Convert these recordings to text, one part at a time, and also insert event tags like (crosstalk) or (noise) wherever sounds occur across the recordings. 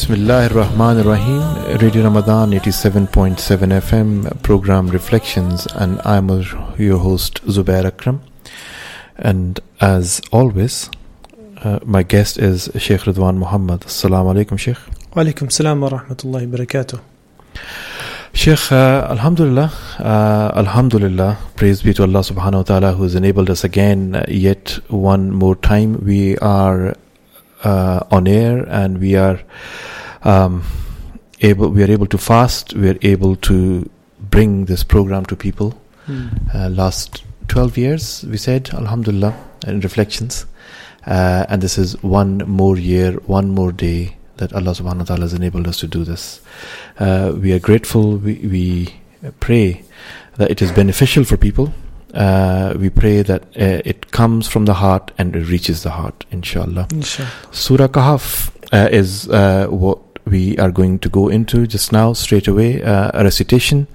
Bismillah ar-Rahman ar-Rahim, Radio Ramadan 87.7 FM, program Reflections, and I'm your host Zubair Akram. And as always, uh, my guest is Sheikh Ridwan Muhammad. Assalamu alaikum, Sheikh. Wa alaikum salam wa rahmatullahi wa barakatuh. Sheikh, uh, Alhamdulillah, uh, Alhamdulillah, praise be to Allah subhanahu wa ta'ala who has enabled us again uh, yet one more time. We are uh, on air and we are um, able we are able to fast. We are able to bring this program to people. Mm. uh, last 12 years we said alhamdulillah in reflections. Uh, and this is one more year one more day that Allah subhanahu wa ta'ala has enabled us to do this. Uh, we are grateful. We, we pray that it is beneficial for people uh, we pray that uh, it comes from the heart and it reaches the heart, inshallah. Inshallah. Surah Kahf uh, is uh, what we are going to go into just now, straight away. Uh, a recitation,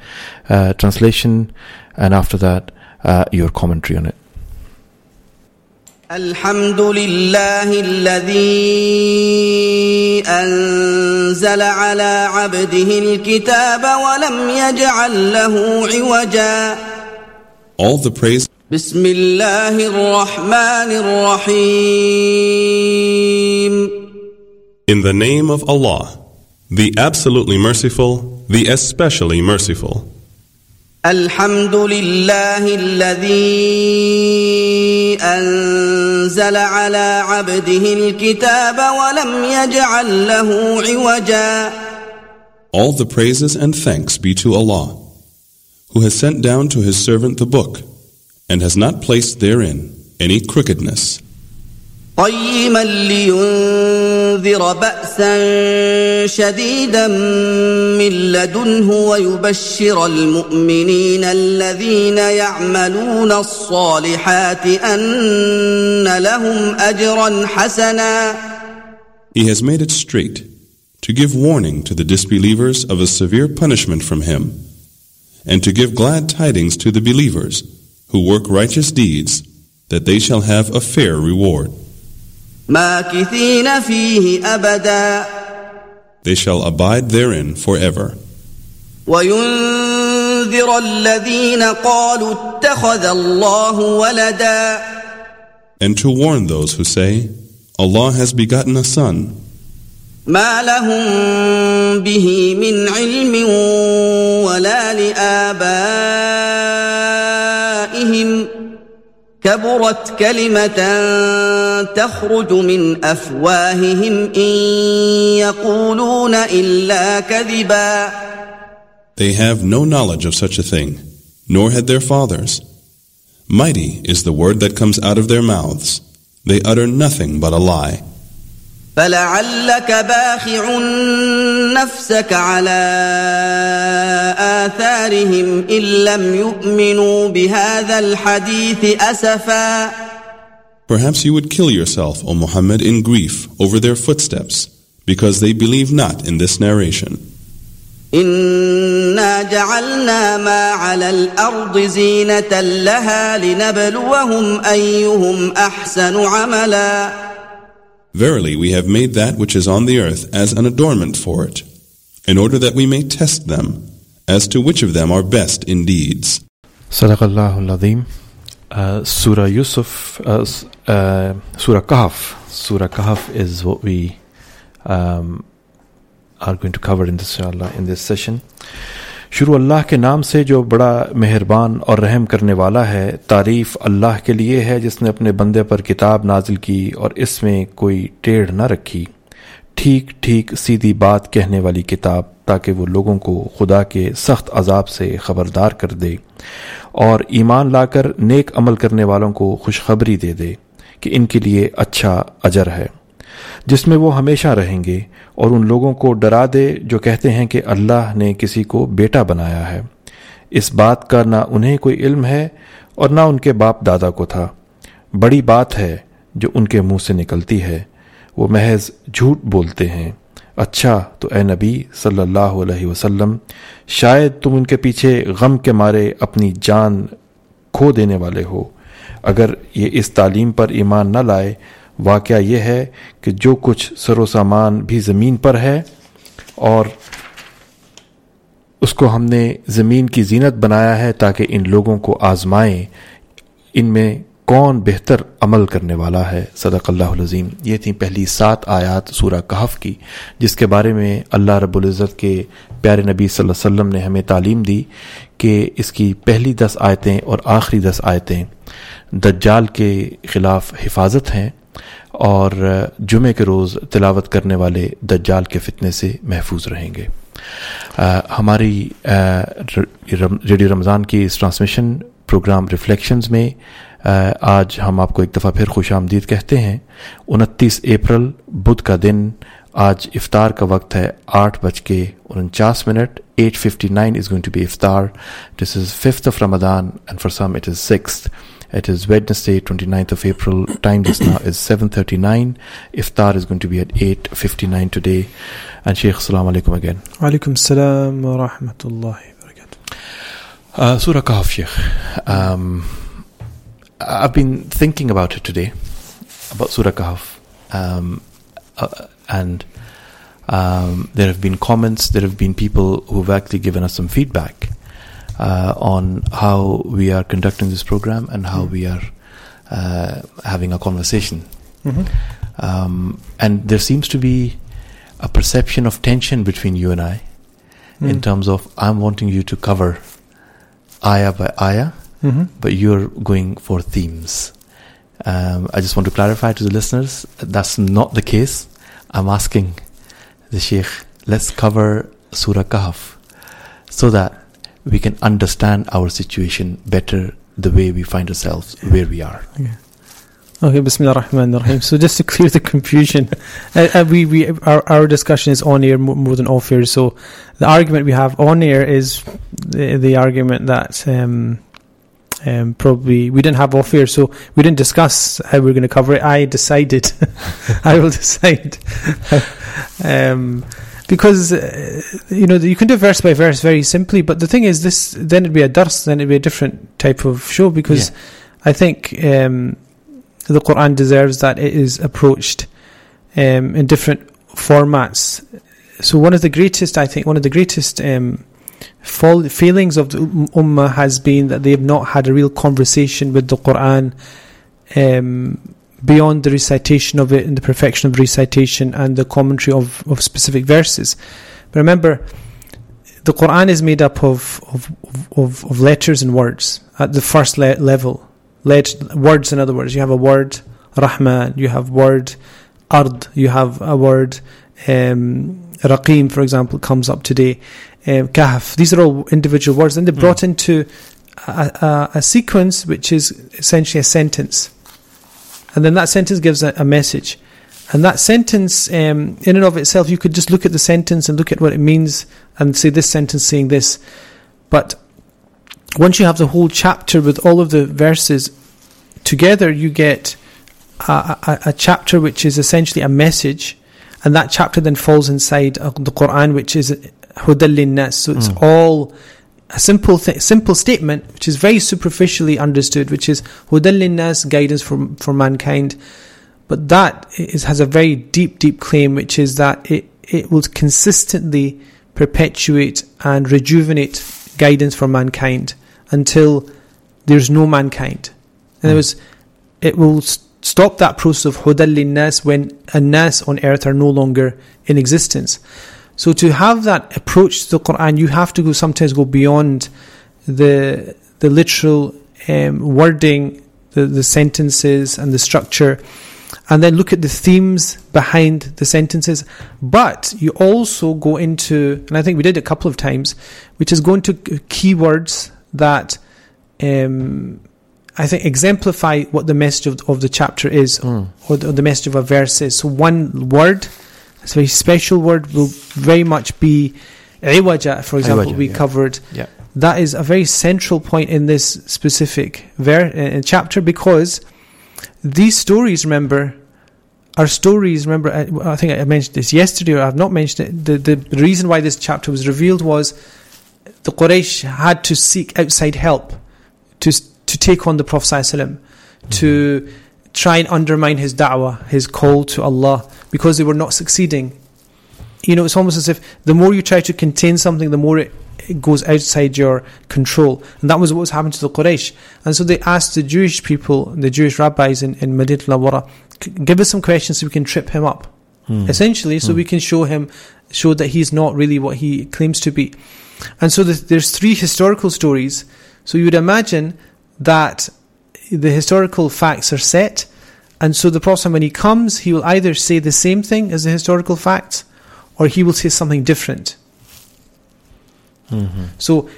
uh, translation, and after that, your commentary on it. الحمد لله الذي أنزل على عبده الكتاب ولم يجعل له عوجاً all the praise. بسم الله الرحمن الرحيم In the name of Allah, the absolutely merciful, the especially merciful. الحمد لله الذي أنزل على عبده الكتاب ولم يجعل له عوجا All the praises and thanks be to Allah who has sent down to his servant the book, and has not placed therein any crookedness. قيما لينذر بأسا شديدا من لدنه ويبشر المؤمنين الذين يعملون الصالحات أن لهم أجرا حسنا He has made it straight to give warning to the disbelievers of a severe punishment from him and to give glad tidings to the believers who work righteous deeds, that they shall have a fair reward. They shall abide therein forever. And to warn those who say, Allah has begotten a son. ما لهم به من علم ولا لآبائهم كبرت كلمة تخرج من أفواههم إن يقولون إلا كذبا They have no knowledge of such a thing, nor had their fathers. Mighty is the word that comes out of their mouths. They utter nothing but a lie. فلعلك باخع نفسك على آثارهم إن لم يؤمنوا بهذا الحديث أسفا Perhaps you would kill yourself, O Muhammad, in grief over their footsteps, because they believe not in this narration. إنا جعلنا ما على الأرض زينة لها لنبلوهم أيهم أحسن عملاً Verily, we have made that which is on the earth as an adornment for it, in order that we may test them as to which of them are best in deeds. Sadaqallahu al uh, Surah Yusuf, uh, uh, Surah Kahf. Surah Kahf is what we um, are going to cover in this, in this session. شروع اللہ کے نام سے جو بڑا مہربان اور رحم کرنے والا ہے، تعریف اللہ کے لیے ہے جس نے اپنے بندے پر کتاب نازل کی اور اس میں کوئی ٹیڑھ نہ رکھی۔ ٹھیک ٹھیک سیدھی بات کہنے والی کتاب تاکہ وہ لوگوں کو خدا کے سخت عذاب سے خبردار کر دے اور ایمان لا کر نیک عمل کرنے والوں کو خوشخبری دے دے کہ ان کے لیے اچھا اجر ہے۔ جس میں وہ ہمیشہ رہیں گے اور ان لوگوں کو ڈرا دے جو کہتے ہیں کہ اللہ نے کسی کو بیٹا بنایا ہے۔ اس بات کا نہ انہیں کوئی علم ہے اور نہ ان کے باپ دادا کو تھا۔ بڑی بات ہے جو ان کے منہ سے نکلتی ہے۔ وہ محض جھوٹ بولتے ہیں۔ اچھا تو اے نبی صلی اللہ علیہ وسلم، شاید تم ان کے پیچھے غم کے مارے اپنی جان کھو دینے والے ہو۔ اگر یہ اس تعلیم پر ایمان نہ لائے واقعہ یہ ہے کہ جو کچھ سر و سامان بھی زمین پر ہے اور اس کو ہم نے زمین کی زینت بنایا ہے تاکہ ان لوگوں کو آزمائیں، ان میں کون بہتر عمل کرنے والا ہے؟ صدق اللہ العظیم۔ یہ تھیں پہلی سات آیات سورہ کہف کی، جس کے بارے میں اللہ رب العزت کے پیارے نبی صلی اللہ علیہ وسلم نے ہمیں تعلیم دی کہ اس کی پہلی دس آیتیں اور آخری دس آیتیں دجال کے خلاف حفاظت ہیں۔ اور جمعے کے روز تلاوت کرنے والے دجال کے فتنے سے محفوظ رہیں گے۔ ہماری ریڈیو رمضان کی اس ٹرانسمیشن پروگرام ریفلیکشنز میں آج ہم آپ کو ایک دفعہ پھر خوش آمدید کہتے ہیں۔ انتیس اپریل، بدھ کا دن، آج افطار کا وقت ہے آٹھ بج کے انچاس minute, eight fifty nine is going to be iftar. This is fifth of Ramzan and for some it is six It is Wednesday, 29th of April. Time just now is 7.39. Iftar is going to be at 8.59 today. And Sheikh, Assalamu alaikum again. Alaikum salam wa rahmatullahi wa barakatuh. Uh, Surah Kahf, Sheikh. Um, I've been thinking about it today, about Surah Kahf. Um, uh, and um, there have been comments, there have been people who've actually given us some feedback uh, on how we are conducting this program and how we are uh, having a conversation. Um, and there seems to be a perception of tension between you and I in terms of I'm wanting you to cover ayah by ayah, Mhm. but you're going for themes. Um, I just want to clarify to the listeners that's not the case. I'm asking the Sheikh, let's cover Surah Kahf so that we can understand our situation better the way we find ourselves where we are. Okay, Bismillah ar-Rahman ar-Rahim. So just to clear the confusion, uh, uh, we, we our, our discussion is on air more, more than off air. So the argument we have on air is the, the argument that um, um, probably we didn't have off air, so we didn't discuss how we are going to cover it. I decided, (laughs) I will decide, (laughs) um, because uh, you know you can do verse by verse very simply. But the thing is, this then it'd be a dars, then it'd be a different type of show because I think. Um, the Quran deserves that it is approached um, in different formats. So one of the greatest, I think, one of the greatest um, fall, failings of the um- Ummah has been that they have not had a real conversation with the Quran um, beyond the recitation of it and the perfection of recitation and the commentary of, of specific verses. But remember, the Quran is made up of, of, of, of letters and words at the first le- level. Let, words, in other words, you have a word Rahman, you have word Ard, you have a word um, Raqim, for example, comes up today. Um, Kahf. These are all individual words. Then they're brought into a, a, a sequence which is essentially a sentence. And then that sentence gives a, a message. And that sentence, um, in and of itself, you could just look at the sentence and look at what it means and say this sentence saying this. But once you have the whole chapter with all of the verses together, you get a, a, a chapter which is essentially a message, and that chapter then falls inside the Quran, which is Hudal nas. So it's all a simple th- simple statement, which is very superficially understood, which is nas, guidance for for mankind. But that is, has a very deep, deep claim, which is that it, it will consistently perpetuate and rejuvenate guidance for mankind until there's no mankind. In other hmm. words, it will s- stop that process of hudal nas when a nas on earth are no longer in existence. So to have that approach to the Quran, you have to go sometimes go beyond the the literal um, wording, the, the sentences and the structure, and then look at the themes behind the sentences. But you also go into, and I think we did a couple of times, which is go into keywords that um, I think exemplify what the message of, of the chapter is, or, the, or the message of a verse is. So one word, it's a very special word, will very much be iwaja, for example, Iwaja, we yeah. covered. Yeah. That is a very central point in this specific ver- uh, chapter because these stories, remember, are stories. Remember, I, I think I mentioned this yesterday, or I've not mentioned it. The, the reason why this chapter was revealed was the Quraysh had to seek outside help to to take on the Prophet ﷺ, to try and undermine his da'wah, his call to Allah, because they were not succeeding. You know, it's almost as if the more you try to contain something, the more it, it goes outside your control. And that was what was happening to the Quraysh. And so they asked the Jewish people, the Jewish rabbis in, in Madinah al-Nawara, give us some questions so we can trip him up. Hmm. Essentially, so we can show him, show that he's not really what he claims to be. And so the, there's three historical stories. So you would imagine that the historical facts are set, and so the Prophet, when he comes, he will either say the same thing as the historical facts, or he will say something different. Mhm. So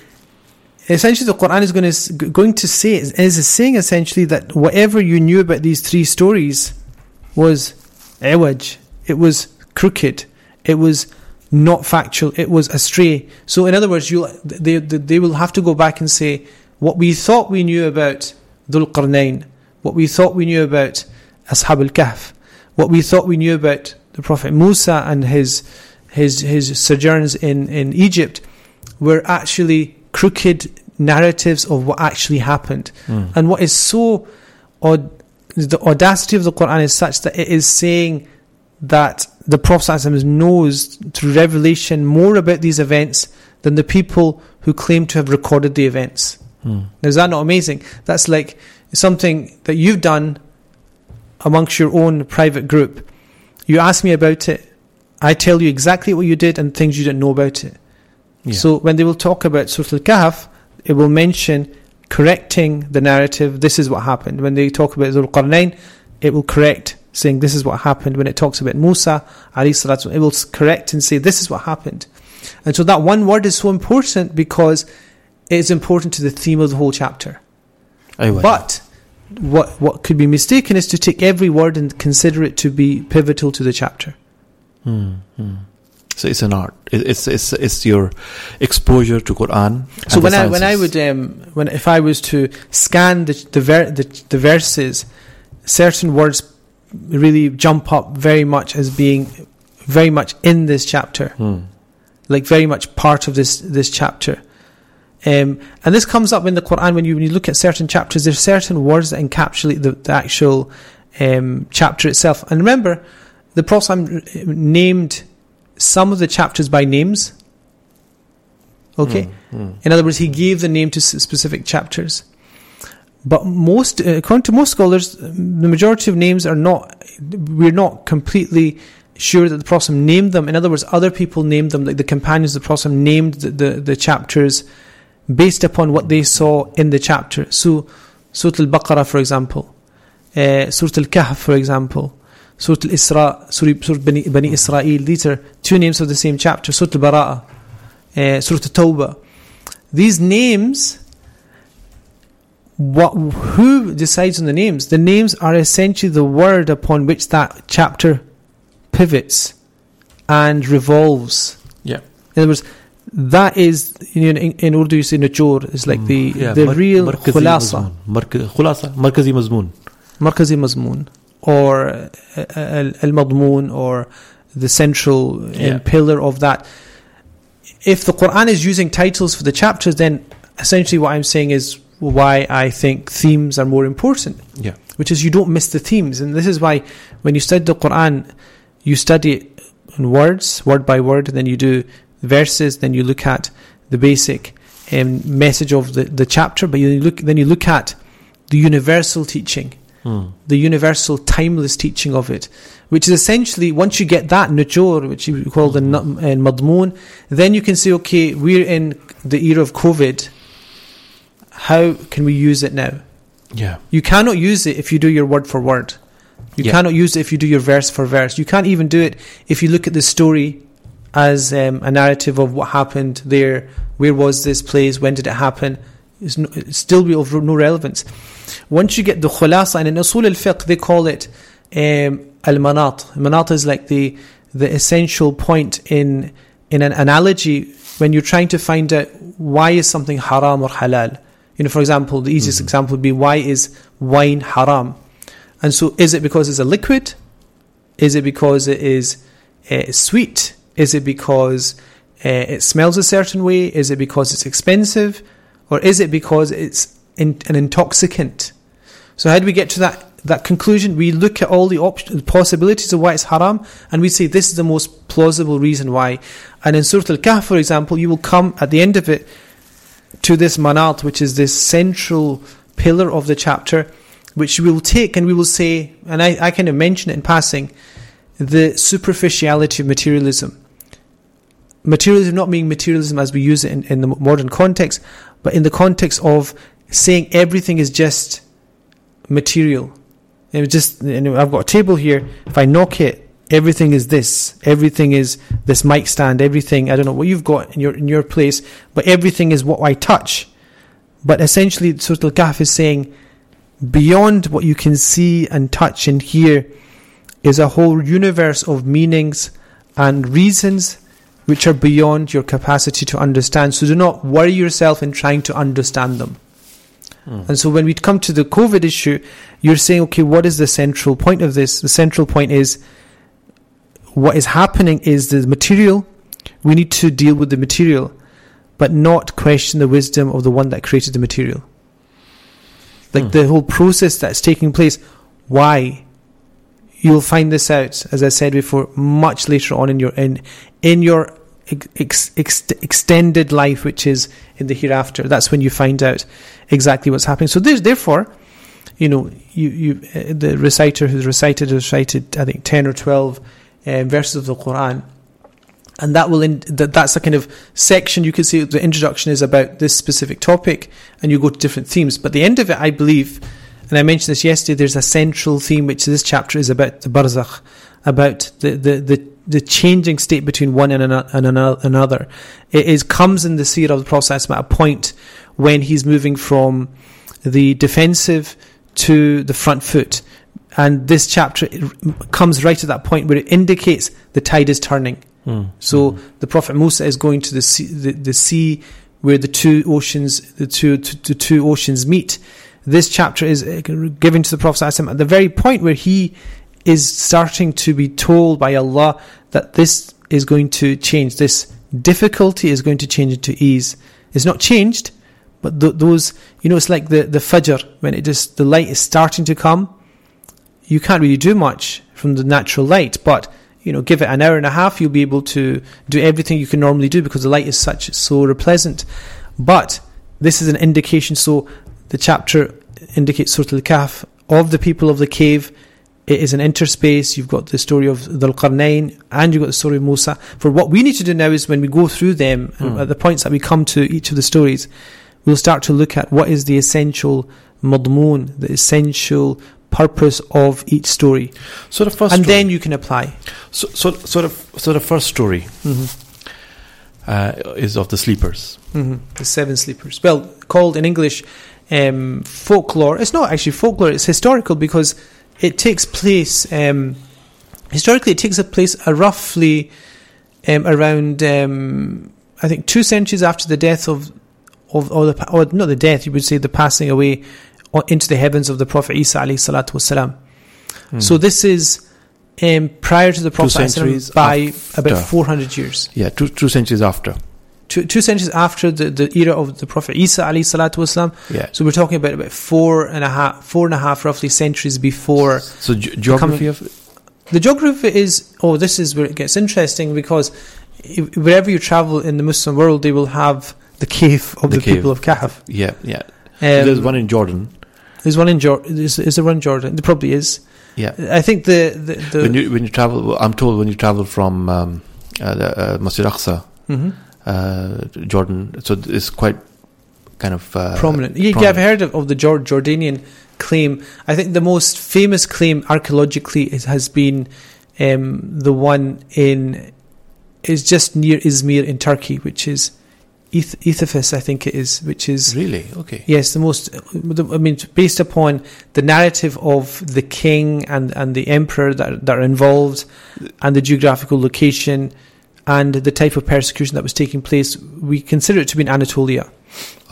essentially, the Quran is going to going to say is saying essentially that whatever you knew about these three stories was iwaj, it was crooked, it was not factual, it was astray. So in other words, you they, they they will have to go back and say what we thought we knew about Dhul Qarnayn, what we thought we knew about Ashab al Kahf, what we thought we knew about the Prophet Musa and his his his sojourns in in Egypt were actually crooked narratives of what actually happened. Mm. And what is so odd, the audacity of the Quran is such that it is saying that the Prophet knows through revelation more about these events than the people who claim to have recorded the events. Mm. Is that not amazing? That's like something that you've done amongst your own private group. You ask me about it, I tell you exactly what you did and things you didn't know about it. Yeah. So when they will talk about Surah Al-Kahf, it will mention correcting the narrative, this is what happened. When they talk about Dhul Qarnayn, it will correct, saying this is what happened. When it talks about Musa, it will correct and say this is what happened. And so that one word is so important because it is important to the theme of the whole chapter. But what what could be mistaken is to take every word and consider it to be pivotal to the chapter. Hmm, hmm. So it's an art. It's it's it's your exposure to Quran. So when I when I would um, when if I was to scan the the, ver- the the verses, certain words really jump up very much as being very much in this chapter, Hmm. like very much part of this this chapter. Um, and this comes up in the Quran when you when you look at certain chapters. There's certain words that encapsulate the, the actual um, chapter itself. And remember, the Prophet named some of the chapters by names. Okay. Hmm, hmm. In other words, he gave the name to specific chapters. But most, according to most scholars, the majority of names are not. We're not completely sure that the Prophet named them. In other words, other people named them, like the companions of the Prophet named the, the, the chapters based upon what they saw in the chapter. So, Surah Al-Baqarah, for example, uh, Surah Al-Kahf, for example, Surah Al-Isra, Surah, Surah Bani, Bani Israel. These are two names of the same chapter. Surah Al-Bara'ah, uh, Surah At-Tawbah. These names, what who decides on the names? The names are essentially the word upon which that chapter pivots and revolves. Yeah. In other words, that is know, in, in Urdu you say najur is like the Hmm. Yeah, the real khulasa, khulasa, markazi mazmoon. markazi mazmoon, or uh, al madmoon, or the central um, Yeah. pillar of that. If the Quran is using titles for the chapters, then essentially what I'm saying is why I think themes are more important. Yeah. which is you don't miss the themes. And this is why when you study the Quran, you study it in words, word by word, and then you do verses, then you look at the basic um, message of the, the chapter, but you look then you look at the universal teaching, Hmm. the universal timeless teaching of it, which is essentially once you get that nujur, which you call the nut- uh, madmoon, then you can say, okay, we're in the era of COVID. How can we use it now? Yeah. You cannot use it if you do your word for word. You Yeah. cannot use it if you do your verse for verse. You can't even do it if you look at the story as um, a narrative of what happened there. Where was this place? When did it happen? It's, no, still be of no relevance. Once you get the khulasa, and in Usul al-Fiqh they call it um, al-manat. Manat is like the the essential point in in an analogy when you're trying to find out why is something haram or halal. You know, for example, the easiest example would be why is wine haram? And so, is it because it's a liquid? Is it because it is uh, sweet? Is it because uh, it smells a certain way? Is it because it's expensive? Or is it because it's in, an intoxicant? So, how do we get to that that conclusion, we look at all the op- the possibilities of why it's haram, and we say this is the most plausible reason why. And in Surah Al-Kahf, for example, you will come at the end of it to this manat, which is this central pillar of the chapter, which we will take and we will say, and I, I kind of mention it in passing, the superficiality of materialism. Materialism not being materialism as we use it in, in the modern context, but in the context of saying everything is just material. It was just, I've got a table here. If I knock it, everything is this. Everything is this mic stand. Everything. I don't know what you've got in your in your place, but everything is what I touch. But essentially, Surah Al-Kahf is saying, beyond what you can see and touch and hear, is a whole universe of meanings and reasons which are beyond your capacity to understand. So do not worry yourself in trying to understand them. And so when we come to the COVID issue, you're saying, okay, what is the central point of this? The central point is what is happening is the material. We need to deal with the material, but not question the wisdom of the one that created the material. Like Hmm. the whole process that's taking place. Why? You'll find this out, as I said before, much later on in your in in your ex, ex, extended life, which is in the hereafter. That's when you find out exactly what's happening. So therefore, you know, you you uh, the reciter who's recited has recited I think ten or twelve uh, verses of the Quran, and that will in, that that's a kind of section you could see the introduction is about this specific topic, and you go to different themes. But the end of it, I believe, and I mentioned this yesterday. There's a central theme which this chapter is about the barzakh, about the the the, the changing state between one and ano- and another. It is comes in the seerah of the Prophet at a point when he's moving from the defensive to the front foot. And this chapter comes right at that point where it indicates the tide is turning. Hmm. So the Prophet Musa is going to the sea, the, the sea where the two oceans, the two, the two oceans meet. This chapter is uh, given to the Prophet at the very point where he is starting to be told by Allah that this is going to change. This difficulty is going to change into ease. It's not changed, but th- those, you know, it's like the, the fajr, when it just, the light is starting to come. You can't really do much from the natural light, but, you know, give it an hour and a half, you'll be able to do everything you can normally do because the light is such, so pleasant. But this is an indication, so the chapter indicates Surah Al-Kahf of the people of the cave. It is an interspace. You've got the story of Dhul Qarnayn and you've got the story of Musa. For what we need to do now is when we go through them, and Hmm. at the points that we come to each of the stories, we'll start to look at what is the essential madmoon, the essential purpose of each story. So the first and story, then you can apply. so, so so the so the first story uh, is of the sleepers. hmm The Seven Sleepers. Well, called in English um, folklore. It's not actually folklore, it's historical because it takes place, um, historically, it takes a place uh, roughly um, around, um, I think, two centuries after the death of, of or, the, or not the death, you would say the passing away into the heavens of the Prophet Isa alayhi salatu wasalam. Hmm. So this is um, prior to the Prophet centuries by after. about 400 years yeah, two two centuries after. Two, two centuries after the, the era of the Prophet Isa alayhi salatu wasalam. Yeah. So we're talking about about four and a half, four and a half roughly centuries before. So ge- geography of The geography is, oh, this is where it gets interesting because if- wherever you travel in the Muslim world, they will have the cave of The the, cave. people of Kahf. yeah yeah. Um, There's one in Jordan. There's one in Jordan. Is, is there one in Jordan? There probably is. Yeah. I think the the, the when you when you travel, I'm told when you travel from um, uh, the, uh, Masjid Aqsa, Mhm. Uh, Jordan, so it's quite kind of uh, prominent. Yeah, yeah, I've heard of, of the Jor- Jordanian claim. I think the most famous claim archaeologically is, has been um, the one in is just near Izmir in Turkey, which is Eth- I think it is, which is Really? Okay. yes, the most. I mean, based upon the narrative of the king and and the emperor that that are involved, and the geographical location. And the type of persecution that was taking place, we consider it to be in Anatolia.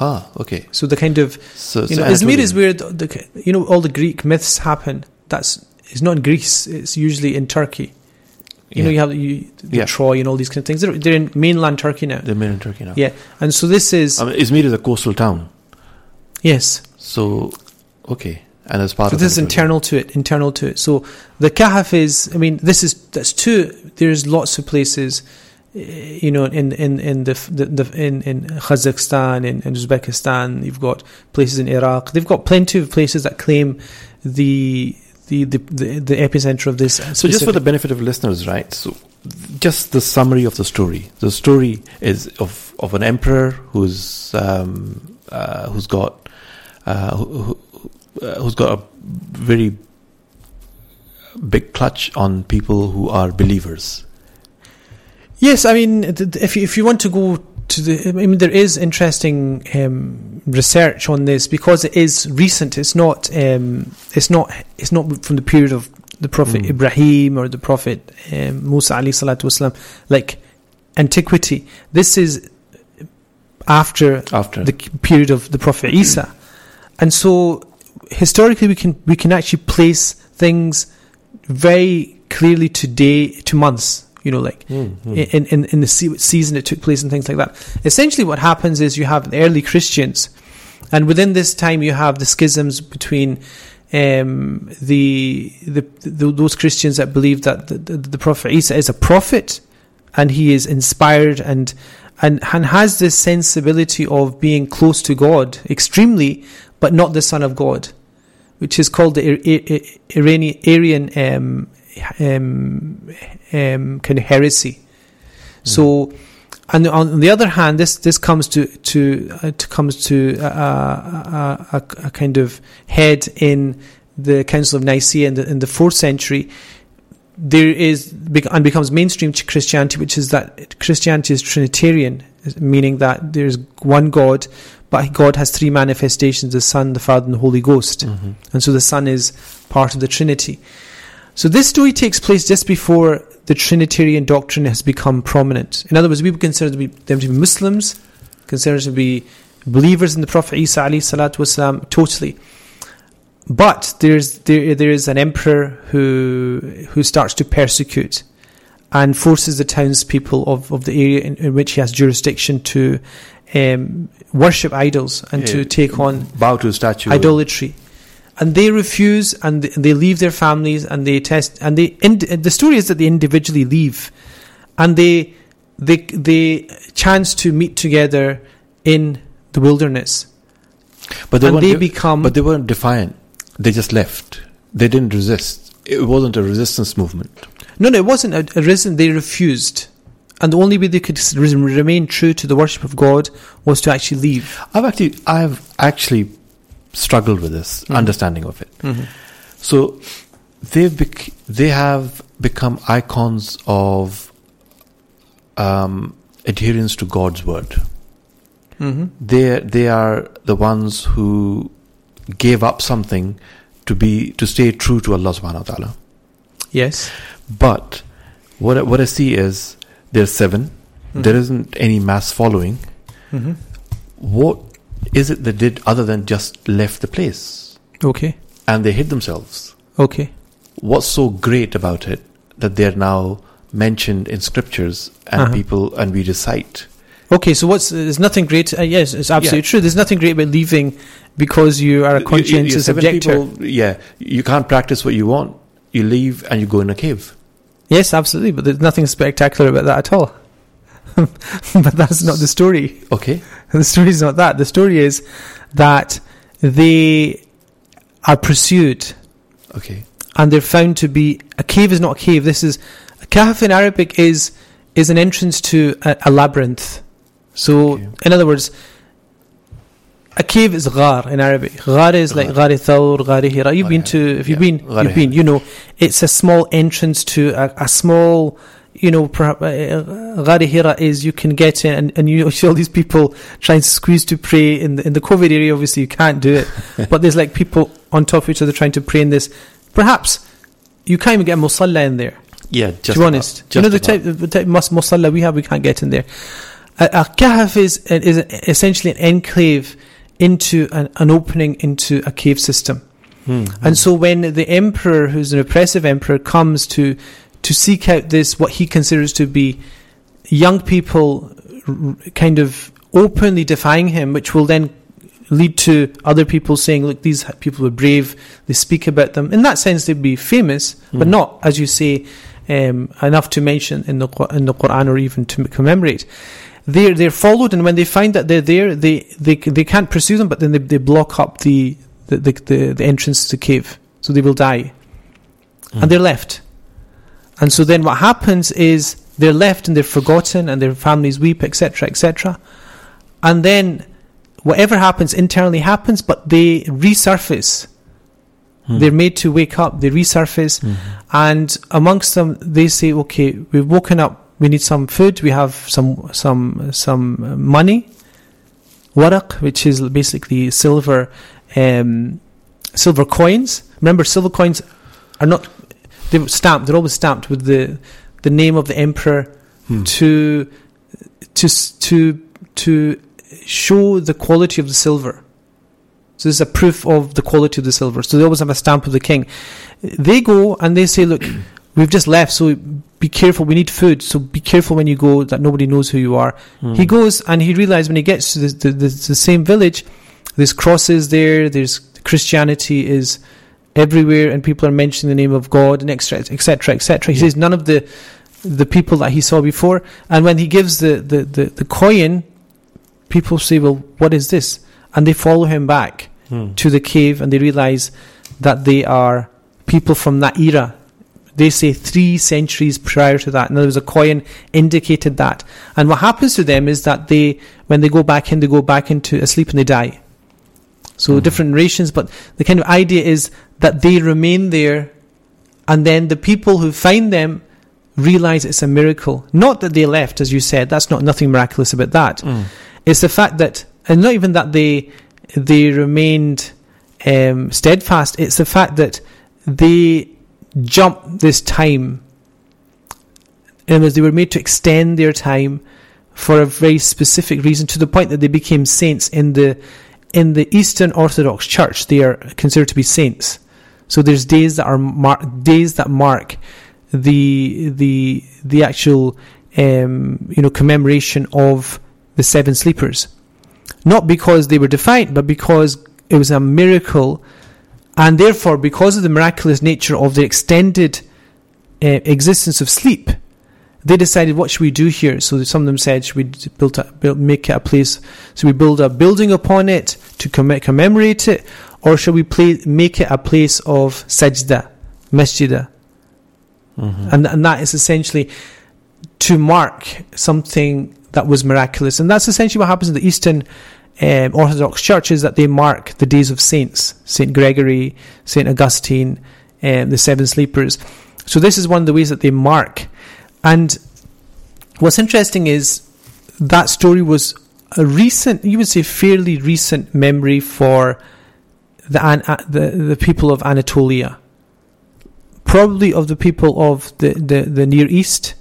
Ah, okay. So the kind of So, you so know, Izmir is where the, the you know all the Greek myths happen. That's it's not in Greece. It's usually in Turkey. You know, you have you, the Yeah. Troy and all these kind of things. They're, they're in mainland Turkey now. They're in Turkey now. Yeah, and so this is I mean, Izmir is a coastal town. yes. So, okay. and as part So of this is internal to it, internal to it. So the Kahf is, I mean, this is that's two. There's lots of places, you know, in in in the, the, the in in Kazakhstan, in, in Uzbekistan. You've got places in Iraq. They've got plenty of places that claim the the the, the, the epicenter of this. So just for the benefit of listeners, right? So just the summary of the story. The story is of of an emperor who's um, uh, who's got uh, who, who, uh, who's got a very big clutch on people who are believers. Yes, I mean, if you, if you want to go to the, I mean, there is interesting um, research on this because it is recent. It's not, um, it's not, it's not from the period of the Prophet Mm. Ibrahim or the Prophet um, Musa alayhi salatu wasalam, like antiquity. This is after After the period of the Prophet Isa, and so historically we can we can actually place things very clearly to day to months. You know, like Mm, mm. in, in, in the season it took place and things like that. Essentially, what happens is you have the early Christians, and within this time you have the schisms between um, the, the, the those Christians that believe that the, the, the Prophet Isa is a prophet, and he is inspired and and and has this sensibility of being close to God extremely, but not the Son of God, which is called the Ir- Ir- Iranian Arian um, um, um, kind of heresy. So, and on the other hand, this this comes to to uh, to comes to a, a, a, a kind of head in the Council of Nicaea in the in the fourth century. There is and becomes mainstream ch- Christianity, which is that Christianity is Trinitarian, meaning that there's one God, but God has three manifestations: the Son, the Father, and the Holy Ghost. Mhm. And so the Son is part of the Trinity. So this story takes place just before the Trinitarian doctrine has become prominent. In other words, we would consider them to be Muslims, consider to be believers in the Prophet Isa wasalam, totally. But there's there there is an emperor who who starts to persecute and forces the townspeople of, of the area in, in which he has jurisdiction to um, worship idols and Yeah. to take on bow to statue. idolatry and they refuse and they leave their families and they test and they the story is that they individually leave and they they they chance to meet together in the wilderness but they they become but they weren't defiant. They just left. They didn't resist. It wasn't a resistance movement. no no it wasn't a, a reason they refused and the only way they could remain true to the worship of God was to actually leave I've actually I've actually struggled with this Mhm. understanding of it. So they've bec- they have become icons of um, adherence to God's word. mm-hmm. They they are the ones who gave up something to be to stay true to Allah Subhanahu wa Taala. yes But what I, what I see is there's 7 Mhm. There isn't any mass following. mm-hmm. What is it that they did other than just left the place okay and they hid themselves? okay What's so great about it that they're now mentioned in scriptures and Uh-huh. people and we recite? Okay, so what's there's nothing great. Uh, yes, it's absolutely Yeah. true. There's nothing great about leaving because you are a conscientious you objector. people- yeah, you can't practice what you want. You leave and you go in a cave. Yes, absolutely, but there's nothing spectacular about that at all. (laughs) but that's not the story. Okay. (laughs) The story is not that. The story is that they are pursued Okay. and they're found to be a cave is not a cave. This is a kahf in Arabic is is an entrance to a, a labyrinth. So, Okay. in other words, a cave is ghar in Arabic. Ghar is like Ghar. ghar thawr, ghar hira. You've Ghar been to, if you've Yeah, been, you've been. You know, it's a small entrance to a, a small. You know, perhaps uh, hira is you can get in, and, and you (laughs) see all these people trying to squeeze to pray in the in the COVID area. Obviously, you can't do it, (laughs) but there's like people on top of each other trying to pray in this. Perhaps you can't even get a musalla in there. Yeah, just to be about. honest, Just you know the about. type, the type mus- musalla we have, we can't get in there. A, a kahf is is essentially an enclave into an, an opening into a cave system. Hmm. And so when the emperor, who's an oppressive emperor, comes to to seek out this, what he considers to be young people, r- kind of openly defying him, which will then lead to other people saying, "Look, these people were brave." They speak about them. In that sense, they'd be famous, but Mm. not, as you say, um, enough to mention in the in the Quran or even to commemorate. They're they're followed, and when they find that they're there, they they they can't pursue them, but then they, they block up the the, the the the entrance to the cave, so they will die, Mm. and they're left. And so then what happens is they're left and they're forgotten, and their families weep, etc., etc. And then whatever happens internally happens, but they resurface. Mm. They're made to wake up. They resurface, Mhm. and amongst them, they say, "Okay, we've woken up. We need some food. We have some some some money, waraq, which is basically silver, um, silver coins. Remember, silver coins are not they're stamped. They're always stamped with the the name of the emperor Hmm. to to to to show the quality of the silver. So this is a proof of the quality of the silver. So they always have a stamp of the king. They go and they say, "Look, (clears throat) we've just left, so be careful. We need food. So be careful when you go that nobody knows who you are." Mm. He goes and he realizes when he gets to the, the, the, the same village, there's crosses there. There's Christianity is everywhere, and people are mentioning the name of God and etc. etc. etc. He says none of the the people that he saw before, and when he gives the, the, the, the coin, people say, "Well, what is this?" And they follow him back Mm. to the cave, and they realize that they are people from that era. They say three centuries prior to that. In other words, a coin indicated that. And what happens to them is that they, when they go back in, they go back into a sleep and they die. So Mhm. different narrations, but the kind of idea is that they remain there, and then the people who find them realize it's a miracle. Not that they left, as you said. That's not nothing miraculous about that. Mm. It's the fact that, and not even that they they remained um, steadfast. It's the fact that they jumped this time. In other words, they were made to extend their time for a very specific reason, to the point that they became saints in the in the Eastern Orthodox Church. They are considered to be saints. So there's days that are mar- days that mark the the the actual um, you know commemoration of the seven sleepers, not because they were defiant, but because it was a miracle, and therefore because of the miraculous nature of the extended uh, existence of sleep, they decided what should we do here. So some of them said, should we build, a, build make it a place? So we build a building upon it to comm- commemorate it, or shall we play, make it a place of sajda, masjidah? Mhm. and and that is essentially to mark something that was miraculous, and that's essentially what happens in the Eastern um, Orthodox Church is that they mark the days of saints, Saint Gregory, Saint Augustine, um, the Seven Sleepers. So this is one of the ways that they mark, and what's interesting is that story was a recent, you would say, fairly recent memory for the uh, the the people of Anatolia probably of the people of the, the, the Near East,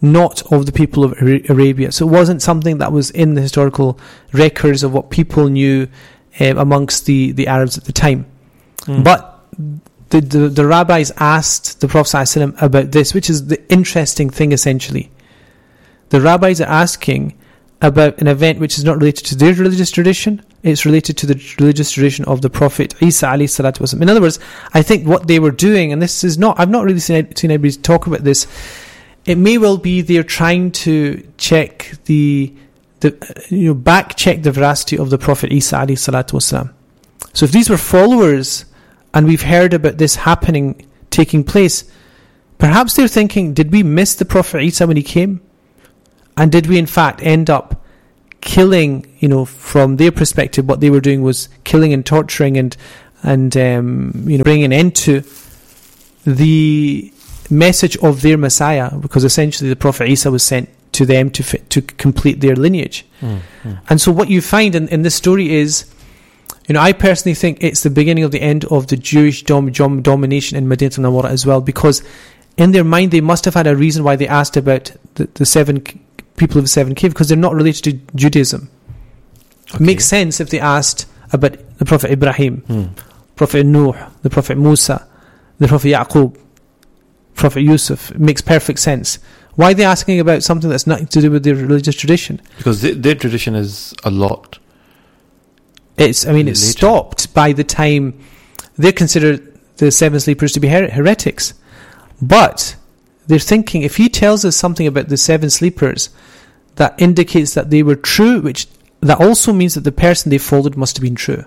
not of the people of Arabia. So it wasn't something that was in the historical records of what people knew um, amongst the, the Arabs at the time. Mm. But the, the, the rabbis asked the Prophet ﷺ about this, which is the interesting thing essentially. The rabbis are asking about an event which is not related to their religious tradition, it's related to the religious tradition of the Prophet Isa alayhi salatu wasalam. In other words, I think what they were doing, and this is not, I've not really seen, seen anybody talk about this, it may well be they're trying to check the, the you know, back check the veracity of the Prophet Isa alayhi salatu wasalam. So if these were followers, and we've heard about this happening, taking place, perhaps they're thinking, did we miss the Prophet Isa when he came? And did we in fact end up killing, you know, from their perspective, what they were doing was killing and torturing and, and um, you know, bringing an end to the message of their Messiah, because essentially the Prophet Isa was sent to them to, fit, to complete their lineage. Mm. Mm. And so what you find in, in this story is, you know, I personally think it's the beginning of the end of the Jewish dom- dom- domination in Medina al-Nawara as well, because in their mind they must have had a reason why they asked about the, the seven people of the seven cave, because they're not related to Judaism. It makes sense if they asked about the Prophet Ibrahim, Mm. Prophet Nuh, the Prophet Musa, the Prophet Yaqub, Prophet Yusuf. It makes perfect sense. Why are they asking about something that's nothing to do with their religious tradition? Because their, their tradition is a lot It's, I mean, it's Later. stopped by the time they consider the seven sleepers to be her- heretics. But they're thinking if he tells us something about the seven sleepers that indicates that they were true, which that also means that the person they followed must have been true,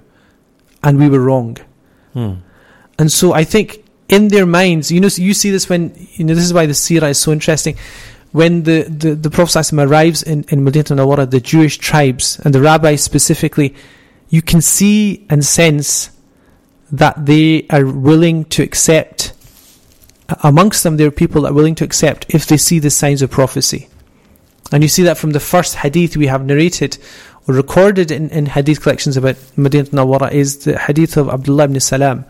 and we were wrong. Hmm. And so I think in their minds, you know, you see this when you know this is why the seerah is so interesting. When the the, the Prophet arrives in in Medina Nawara, the Jewish tribes and the rabbis specifically, you can see and sense that they are willing to accept. Amongst them, there are people that are willing to accept if they see the signs of prophecy. And you see that from the first hadith we have narrated or recorded in, in hadith collections about Medina Nawara is the hadith of Abdullah ibn Salam,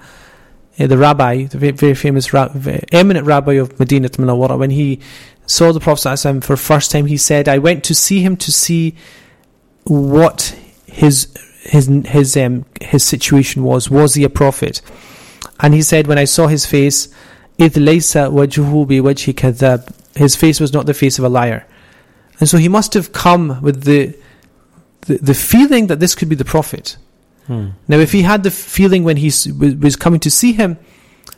uh, the rabbi, the very, famous, very eminent rabbi of Medina Nawara. When he saw the Prophet for the first time, he said, I went to see him to see what his his his um, his situation was. Was he a prophet? And he said, when I saw his face, إِذْ لَيْسَ وَجْهُهُ بِوَجْهِ كَذَّابٍ His face was not the face of a liar. And so he must have come with the, the, the feeling that this could be the Prophet. Hmm. Now, if he had the feeling when he s- was was coming to see him,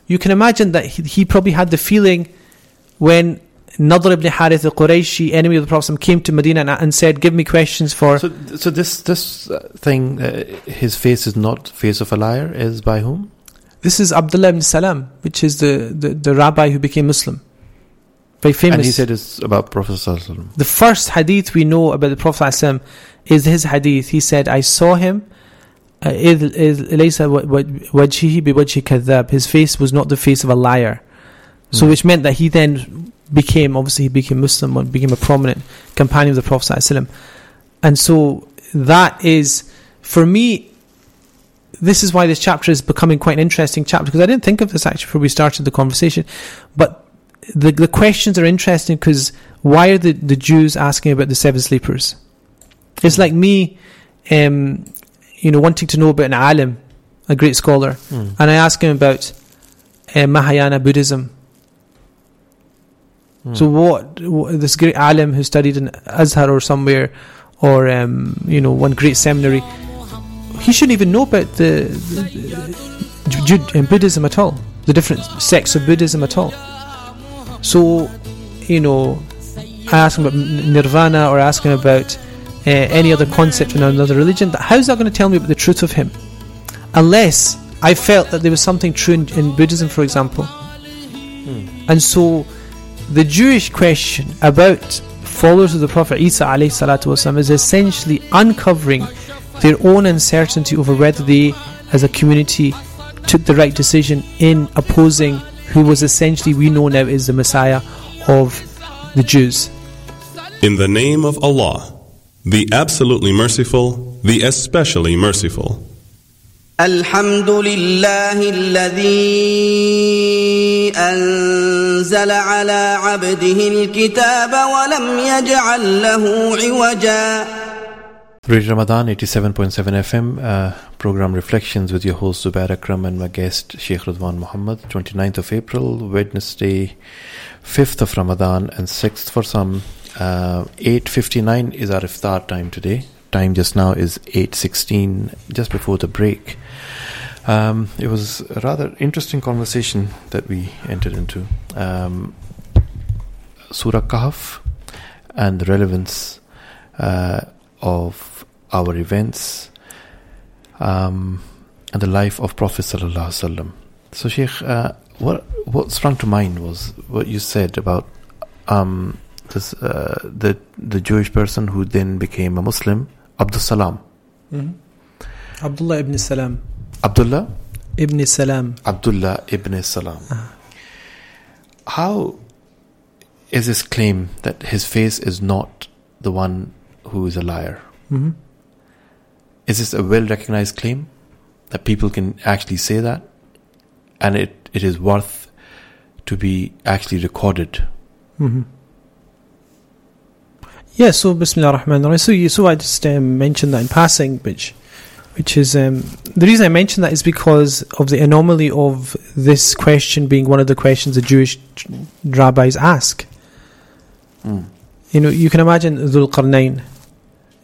you can imagine that he, he probably had the feeling when Nadr ibn Harith, the Qurayshi enemy of the Prophet, came to Medina and, and said, Give me questions for. So, so this this uh, thing, uh, his face is not face of a liar, is by whom? This is Abdullah ibn Salam, which is the, the, the rabbi who became Muslim. Very famous. And he said it's about Prophet. The first hadith we know about the Prophet is his hadith. He said, I saw him. Uh, his face was not the face of a liar. So, hmm. which meant that he then became, obviously, he became Muslim, and became a prominent companion of the Prophet. And so, that is, for me, this is why this chapter is becoming quite an interesting chapter because I didn't think of this actually before we started the conversation. But the the questions are interesting because why are the, the Jews asking about the seven sleepers? It's like me, um, you know, wanting to know about an alim, a great scholar, Hmm. and I ask him about uh, Mahayana Buddhism. Hmm. So what, what this great alim who studied in Azhar or somewhere, or um, you know, one great seminary, he shouldn't even know about the, the, the um, Buddhism at all, the different sects of Buddhism at all. So, you know, I ask him about nirvana or ask him about uh, any other concept in another religion. How's that going to tell me about the truth of him? Unless I felt that there was something true in, in Buddhism, for example. And so, the Jewish question about followers of the Prophet Isa alayhi salatu wasalam, is essentially uncovering their own uncertainty over whether they, as a community, took the right decision in opposing who was essentially we know now is the Messiah of the Jews. In the name of Allah, the absolutely merciful, the especially merciful. الحمد لله الذي أنزل على عبده الكتاب ولم يجعل له عوجا Radio Ramadan 87.7 FM uh, program Reflections with your host Zubair Akram and my guest Sheikh Radwan Muhammad 29th of April Wednesday 5th of Ramadan and 6th for some. Uh, 8.59 is our iftar time today. Time just now is 8.16 just before the break. Um, it was a rather interesting conversation that we entered into. Um, Surah Kahf and the relevance uh, of our events um, and the life of Prophet sallallahu alaihi wasallam. So, Sheikh, uh, what what sprung to mind was what you said about um, this uh, the the Jewish person who then became a Muslim, Abdul Salam, Abdullah ibn Salam. Abdullah Ibn Salam. Abdullah ibn Salam. Ah. How is this claim that his face is not the one who is a liar? hmm Is this a well recognized claim that people can actually say that? And it, it is worth to be actually recorded. hmm Yeah, so Bismillah ar-Rahman ar-Rahim. So, you, so I just um, mentioned that in passing, which, which is um, the reason I mentioned that is because of the anomaly of this question being one of the questions the Jewish rabbis ask. Mm. You know, you can imagine Dhul Qarnayn.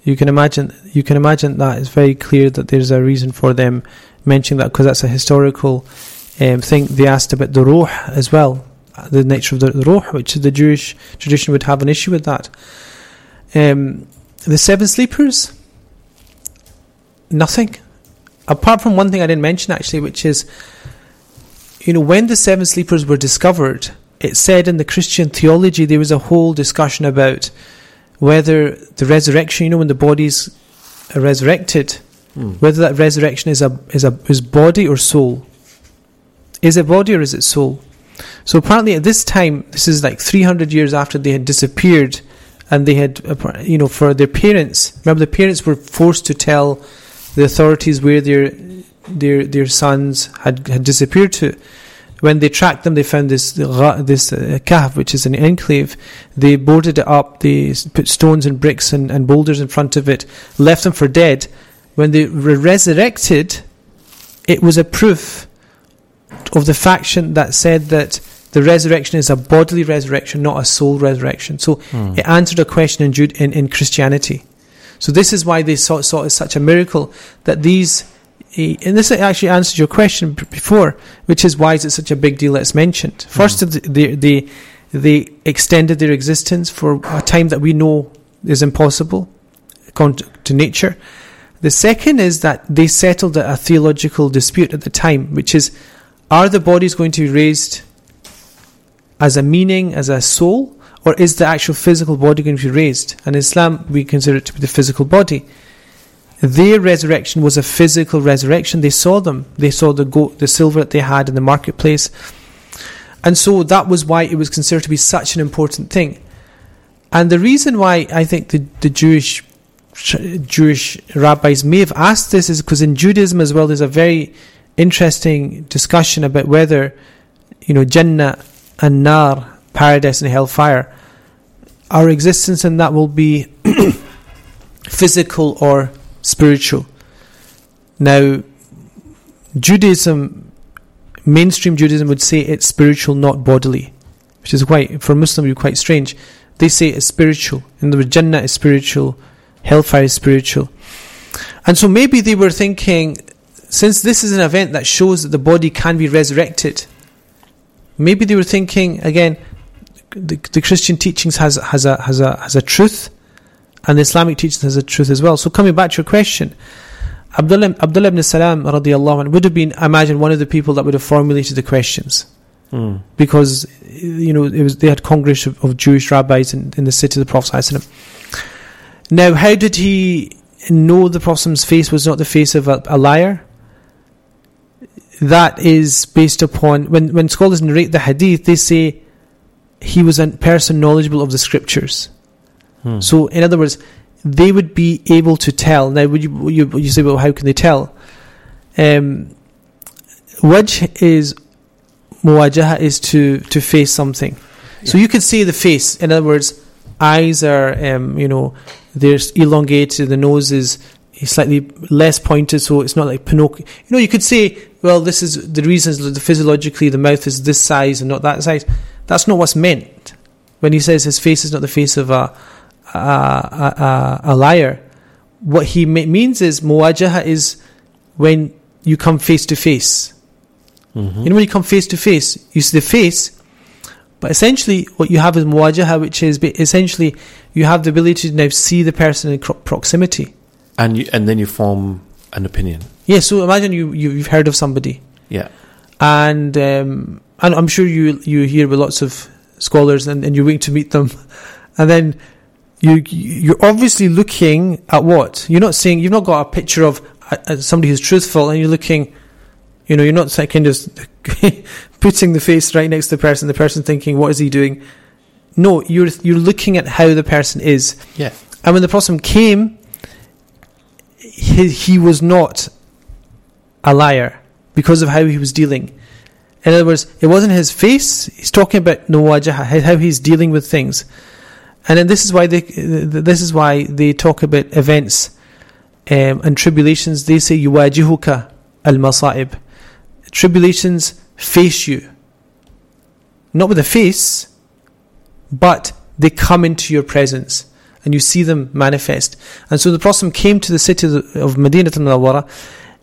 You can imagine. You can imagine that it's very clear that there's a reason for them mentioning that because that's a historical um, thing. They asked about the ruh as well, the nature of the, the ruh, which the Jewish tradition would have an issue with that. Um, the seven sleepers, nothing. Apart from one thing I didn't mention actually, which is, you know, when the seven sleepers were discovered, it said in the Christian theology there was a whole discussion about whether the resurrection, you know, when the body's are resurrected, Hmm. whether that resurrection is a is a is body or soul. Is it body or is it soul? So apparently at this time, this is like 300 years after they had disappeared, and they had, you know, for their parents. Remember, the parents were forced to tell the authorities where their their their sons had had disappeared to. When they tracked them, they found this this uh, kahf, which is an enclave. They boarded it up. They put stones and bricks and, and boulders in front of it, left them for dead. When they were resurrected, it was a proof of the faction that said that the resurrection is a bodily resurrection, not a soul resurrection. So Hmm. it answered a question in, Jude, in, in Christianity. So this is why they saw, saw it as such a miracle that these, and this actually answers your question before, which is why is it such a big deal that it's mentioned. Hmm. First, they, they, they extended their existence for a time that we know is impossible to nature. The second is that they settled a theological dispute at the time, which is are the bodies going to be raised as a meaning, as a soul, or is the actual physical body going to be raised? And in Islam, we consider it to be the physical body. Their resurrection was a physical resurrection. They saw them. They saw the gold, the silver that they had in the marketplace. And so that was why it was considered to be such an important thing. And the reason why I think the, the Jewish Jewish rabbis may have asked this is because in Judaism as well, there's a very interesting discussion about whether, you know, Jannah and Nar, paradise and hellfire, our existence in that will be (coughs) physical or spiritual. Now, Judaism, mainstream Judaism would say it's spiritual, not bodily, which is quite, for a Muslim, would be quite strange. They say it's spiritual. In the Jannah is spiritual, hellfire is spiritual. And so maybe they were thinking, since this is an event that shows that the body can be resurrected, maybe they were thinking again, the, the Christian teachings has has a has a has a truth, and the Islamic teachings has a truth as well. So coming back to your question, Abdullah Abdullah ibn Salam radiallahu anh would have been, I imagine, one of the people that would have formulated the questions Hmm. because you know it was they had congress of, of Jewish rabbis in, in the city of the Prophet. Now, how did he know the Prophet's face was not the face of a, a liar? That is based upon when when scholars narrate the hadith, they say he was a person knowledgeable of the scriptures. Hmm. So, in other words, they would be able to tell. Now, would you you, you say, well, how can they tell? Um, wajh is muwajaha is to to face something. So you could see the face. In other words, eyes are um, you know they're elongated. The nose is slightly less pointed, so it's not like Pinocchio. You know, you could say, well, this is the reasons the physiologically the mouth is this size and not that size. That's not what's meant when he says his face is not the face of a a, a, liar. What he me- means is muwajaha is when you come face to face. Mhm. You know, when you come face to face, you see the face, but essentially what you have is muwajaha, which is essentially you have the ability to now see the person in cro- proximity. and you, and then you form an opinion. Yeah, so imagine you, you you've heard of somebody, Yeah. and um, and I'm sure you you hear with lots of scholars, and, and you're waiting to meet them, (laughs) and then you you're obviously looking at what you're not seeing. You've not got a picture of uh, uh, somebody who's truthful, and you're looking. You know, you're not kind of (laughs) putting the face right next to the person. The person thinking, "What is he doing?" No, you're you're looking at how the person is. Yeah. And when the Prophet came, he, he was not a liar because of how he was dealing. In other words, it wasn't his face. He's talking about muwajaha, how he's dealing with things. And then this is why they this is why they talk about events um, and tribulations. They say yuwajihuka al masaib. Tribulations face you, not with a face, but they come into your presence. And you see them manifest. And so the Prophet came to the city of Medina al-Munawwara.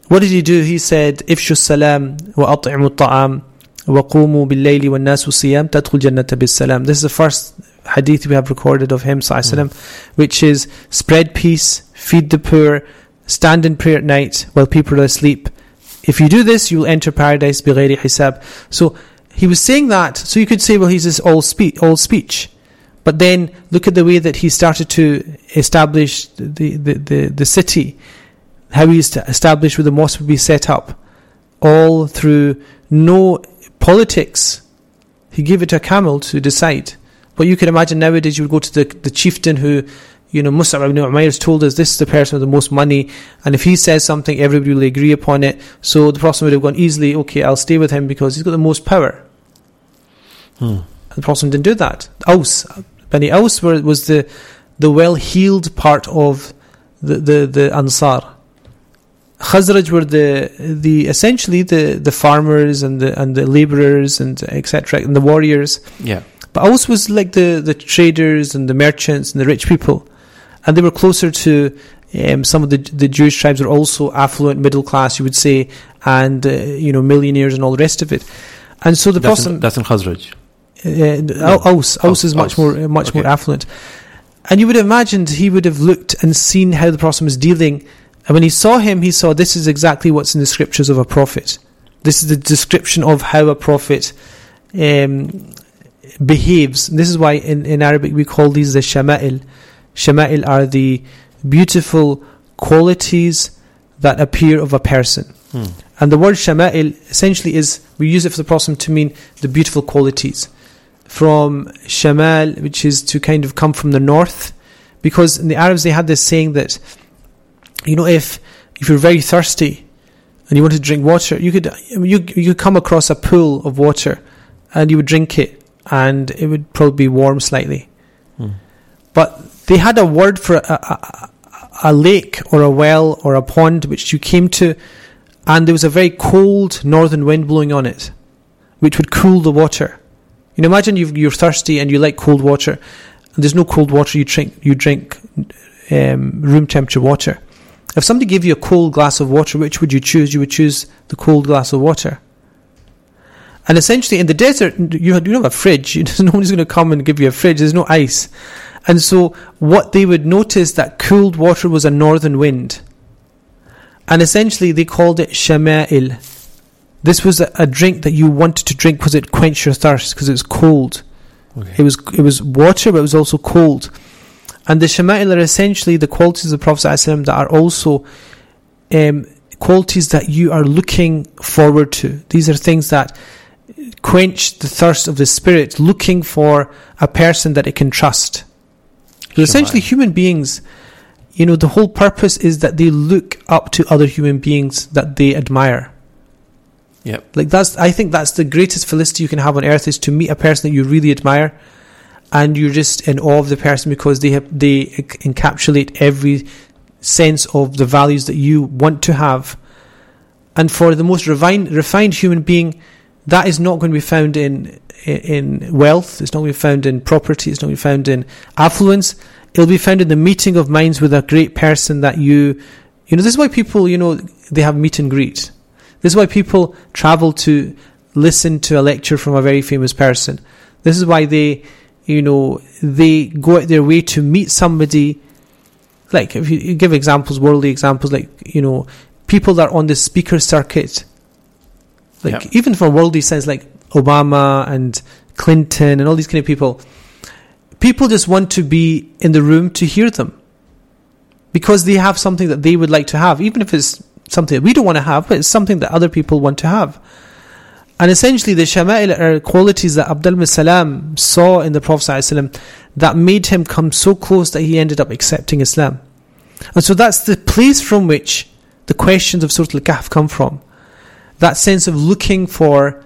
What did he do? He said, "Ifshu salam wa at'imu ta'am wa qumu bil layli wan nasu siyam tadkhul jannata bis salam." This is the first hadith we have recorded of him, mm. which is spread peace, feed the poor, stand in prayer at night while people are asleep. If you do this, you will enter paradise bighayri hisab. So he was saying that, so you could say, well, he's this all, spe- all speech. But then look at the way that he started to establish the, the, the, the city, how he established where the mosque would be set up, all through no politics. He gave it to a camel to decide. But you can imagine nowadays you would go to the, the chieftain who, you know, Mus'ab ibn Umair has told us this is the person with the most money, and if he says something, everybody will agree upon it. So the Prophet would have gone easily, okay, I'll stay with him because he's got the most power. Hmm. The Prophet didn't do that. Aus, Bani Aus were, was the the well heeled part of the, the, the Ansar. Khazraj were the the essentially the, the farmers and the and the laborers and etc. and the warriors. Yeah. But Aus was like the, the traders and the merchants and the rich people, and they were closer to um, some of the the Jewish tribes were also affluent, middle class, you would say, and uh, you know millionaires and all the rest of it. And so the that's Prophet in, that's in Khazraj. Uh, no. Aus, Aus is much Aus. more much okay. more affluent. And you would have imagined he would have looked and seen how the Prophet was dealing. And when he saw him, he saw this is exactly what's in the scriptures of a prophet. This is the description of how a prophet um, behaves. This is why in, in Arabic we call these the shama'il. Shama'il are the beautiful qualities that appear of a person. Hmm. And the word shama'il essentially is, we use it for the Prophet to mean the beautiful qualities from Shamal, which is to kind of come from the north, because in the Arabs they had this saying that, you know, if if you're very thirsty and you want to drink water, you could you you could come across a pool of water and you would drink it, and it would probably be warm slightly. Hmm. But they had a word for a, a, a lake or a well or a pond which you came to, and there was a very cold northern wind blowing on it, which would cool the water. You know, imagine you are thirsty and you like cold water, and there's no cold water. You drink you drink um, room temperature water. If somebody gave you a cold glass of water, which would you choose? You would choose the cold glass of water. And essentially, in the desert, you don't have a fridge. (laughs) no Nobody's going to come and give you a fridge. There's no ice. And so, what they would notice that cooled water was a northern wind. And essentially, they called it shama'il. This was a, a drink that you wanted to drink because it quenched your thirst because it was cold. Okay. It was it was water, but it was also cold. And the shama'il are essentially the qualities of the Prophet ﷺ that are also um, qualities that you are looking forward to. These are things that quench the thirst of the spirit, looking for a person that it can trust. So essentially, human beings, you know, the whole purpose is that they look up to other human beings that they admire. Yep. Like that's I think that's the greatest felicity you can have on earth is to meet a person that you really admire and you're just in awe of the person because they have they encapsulate every sense of the values that you want to have. And for the most refined refined human being, that is not going to be found in in wealth, it's not going to be found in property, it's not going to be found in affluence. It'll be found in the meeting of minds with a great person that you you know, this is why people, you know, they have meet and greet this is why people travel to listen to a lecture from a very famous person. This is why they, you know, they go out their way to meet somebody. Like, if you give examples, worldly examples, like, you know, people that are on the speaker circuit, like, yep. even from a worldly sense, like Obama and Clinton and all these kind of people, people just want to be in the room to hear them because they have something that they would like to have, even if it's something that we don't want to have, but it's something that other people want to have. And essentially, the shama'il are qualities that Abdul Salam saw in the Prophet ﷺ that made him come so close that he ended up accepting Islam. And so that's the place from which the questions of Surah Al-Kahf come from. That sense of looking for,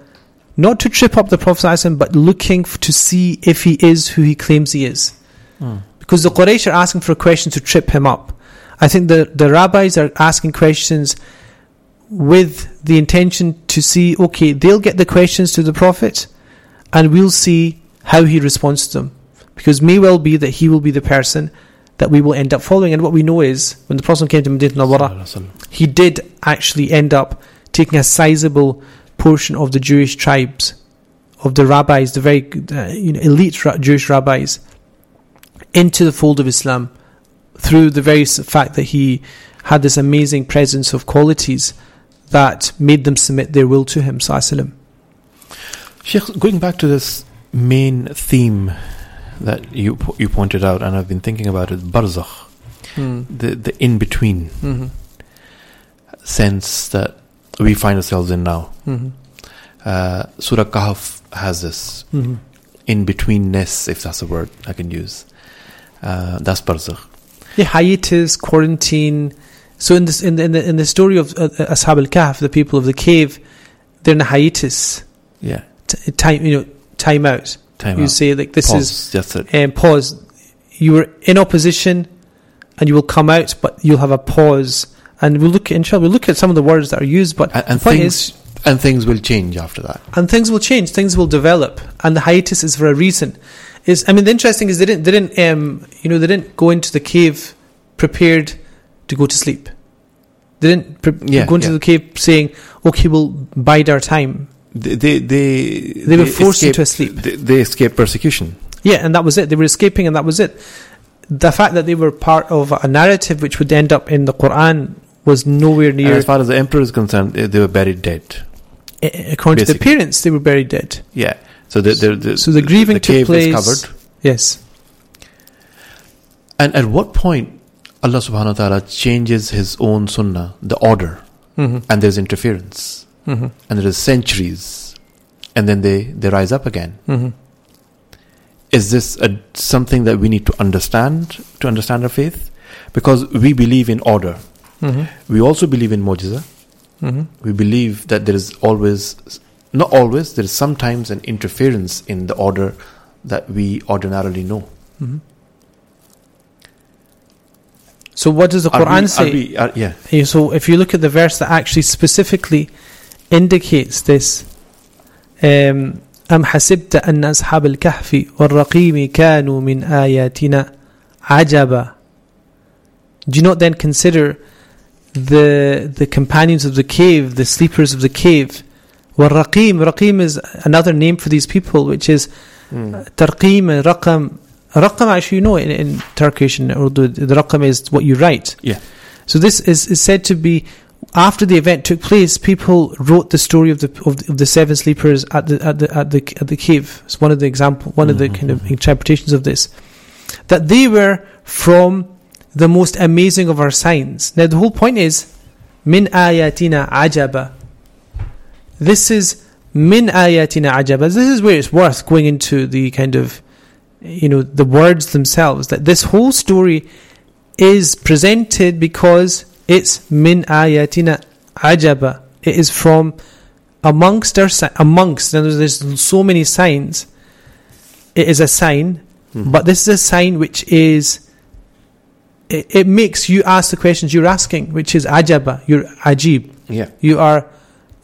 not to trip up the Prophet but looking to see if he is who he claims he is. Mm. Because the Quraysh are asking for a question to trip him up. I think the, the rabbis are asking questions with the intention to see, okay, they'll get the questions to the Prophet and we'll see how he responds to them. Because may well be that he will be the person that we will end up following. And what we know is when the Prophet came to Medina Nawara, he did actually end up taking a sizable portion of the Jewish tribes, of the rabbis, the very uh, you know, elite ra- Jewish rabbis, into the fold of Islam through the very fact that he had this amazing presence of qualities that made them submit their will to him. Sheikh, going back to this main theme that you you pointed out, and I've been thinking about it, barzakh, the the in between Mm-hmm. sense that we find ourselves in now. Mm-hmm. Uh, Surah Kahf has this Mm-hmm. in betweenness, if that's a word I can use. Uh, that's barzakh. Yeah, hiatus, quarantine. So in this in the in the, in the story of uh, uh, Ashab al Kahf, the people of the cave, they're in a hiatus, Yeah, t- time you know, time out. time you out. say like this Pause. is That's it. um, pause. You were in opposition, and you will come out, but you'll have a pause. And we'll look, inshallah, we'll look at some of the words that are used. But And, and things is, and things will change after that. and things will change, things will develop, and the hiatus is for a reason. Is I mean, the interesting is they didn't, they didn't, um, you know, they didn't go into the cave prepared to go to sleep. They didn't pre- Yeah, go into yeah. the cave saying, "Okay, we'll bide our time." They they they, They were forced escape- into a sleep. They, they escape persecution. Yeah, and that was it. They were escaping, and that was it. The fact that they were part of a narrative which would end up in the Quran was nowhere And near. as far as the emperor is concerned, they, were buried dead. according to the basically. parents, they were buried dead. Yeah. So the the, the So the grieving the took cave place- is covered. Yes. And at what point Allah Subhanahu wa Taala changes His own Sunnah, the order, Mm-hmm. and there's interference, Mm-hmm. and there is centuries, and then they they rise up again. Mm-hmm. Is this a, something that we need to understand to understand our faith? Because we believe in order. Mm-hmm. We also believe in mujiza. Mm-hmm. We believe that there is always, not always, there is sometimes an interference in the order that we ordinarily know. Mm-hmm. So what does the Are Quran we- say? are we- are- yeah. Yeah, So if you look at the verse that actually specifically indicates this, um, أم حسبت أن أصحاب الكهف والرقيم كانوا من آياتنا عجبا Do you not then consider the the companions of the cave, the sleepers of the cave. Warraqim, Raqim is another name for these people, which is mm. Tarqim and Raqam. Raqam, actually, you know, in, in Turkish and Urdu, the Raqam is what you write. Yeah. So this is, is said to be after the event took place, people wrote the story of the of the, of the seven sleepers at the at the at the at the cave. It's one of the example, one mm-hmm. of the mm-hmm. kind of interpretations of this, that they were from the most amazing of our signs. Now the whole point is min ayatina ajaba. This is min ayatina ajaba. This is where it's worth going into the kind of you know the words themselves. That this whole story is presented because it's min ayatina ajaba. It is from amongst our amongst. Now there's, so many signs. It is a sign, Mhm. but this is a sign which is. It, it makes you ask the questions you're asking, which is ajaba. You're ajib. yeah. You are,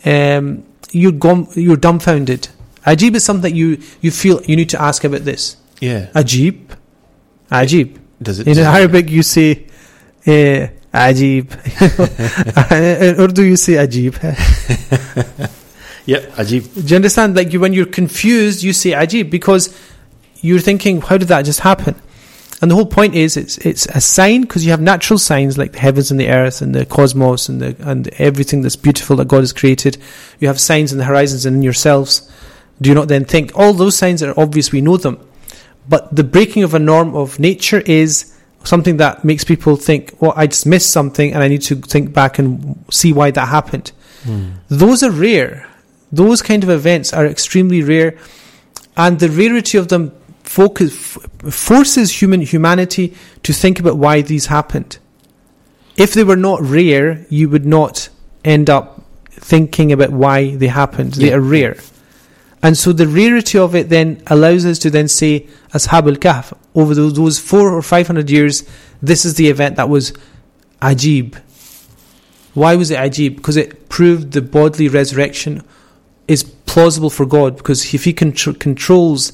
um, you're gum, you're dumbfounded. Ajib is something that you you feel you need to ask about this. Yeah. Ajib, ajib. Does it? In does it- Arabic, you say uh, ajib. (laughs) (laughs) In Urdu, you say ajib. (laughs) yeah. Ajib. Do you understand? Like you, when you're confused, you say ajib because you're thinking, how did that just happen? And the whole point is, it's it's a sign because you have natural signs like the heavens and the earth and the cosmos and the and everything that's beautiful that God has created. You have signs in the horizons and in yourselves. Do you not then think all those signs are obvious? We know them, but the breaking of a norm of nature is something that makes people think, "Well, I just missed something, and I need to think back and see why that happened." Hmm. Those are rare. Those kind of events are extremely rare, and the rarity of them focus, f- forces human humanity to think about why these happened. If they were not rare, you would not end up thinking about why they happened. They are rare. And so the rarity of it then allows us to then say, Ashab al Kahf, over those, those four or five hundred years, this is the event that was ajib. Why was it ajib? Because it proved the bodily resurrection is plausible for God. Because if He contr- controls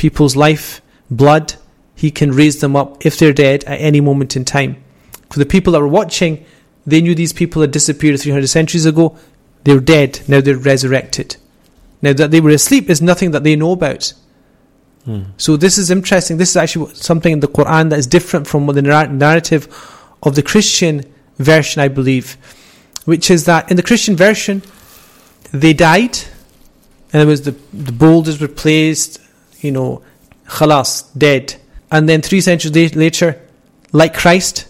people's life, blood, He can raise them up if they're dead at any moment in time. For the people that were watching, they knew these people had disappeared 300 centuries ago. They're dead. Now they're resurrected. Now that they were asleep is nothing that they know about. Hmm. So this is interesting. This is actually something in the Quran that is different from the narrative of the Christian version, I believe, which is that in the Christian version, they died, and it was the the boulders were placed, you know, khalas, dead, and then three centuries later, like Christ,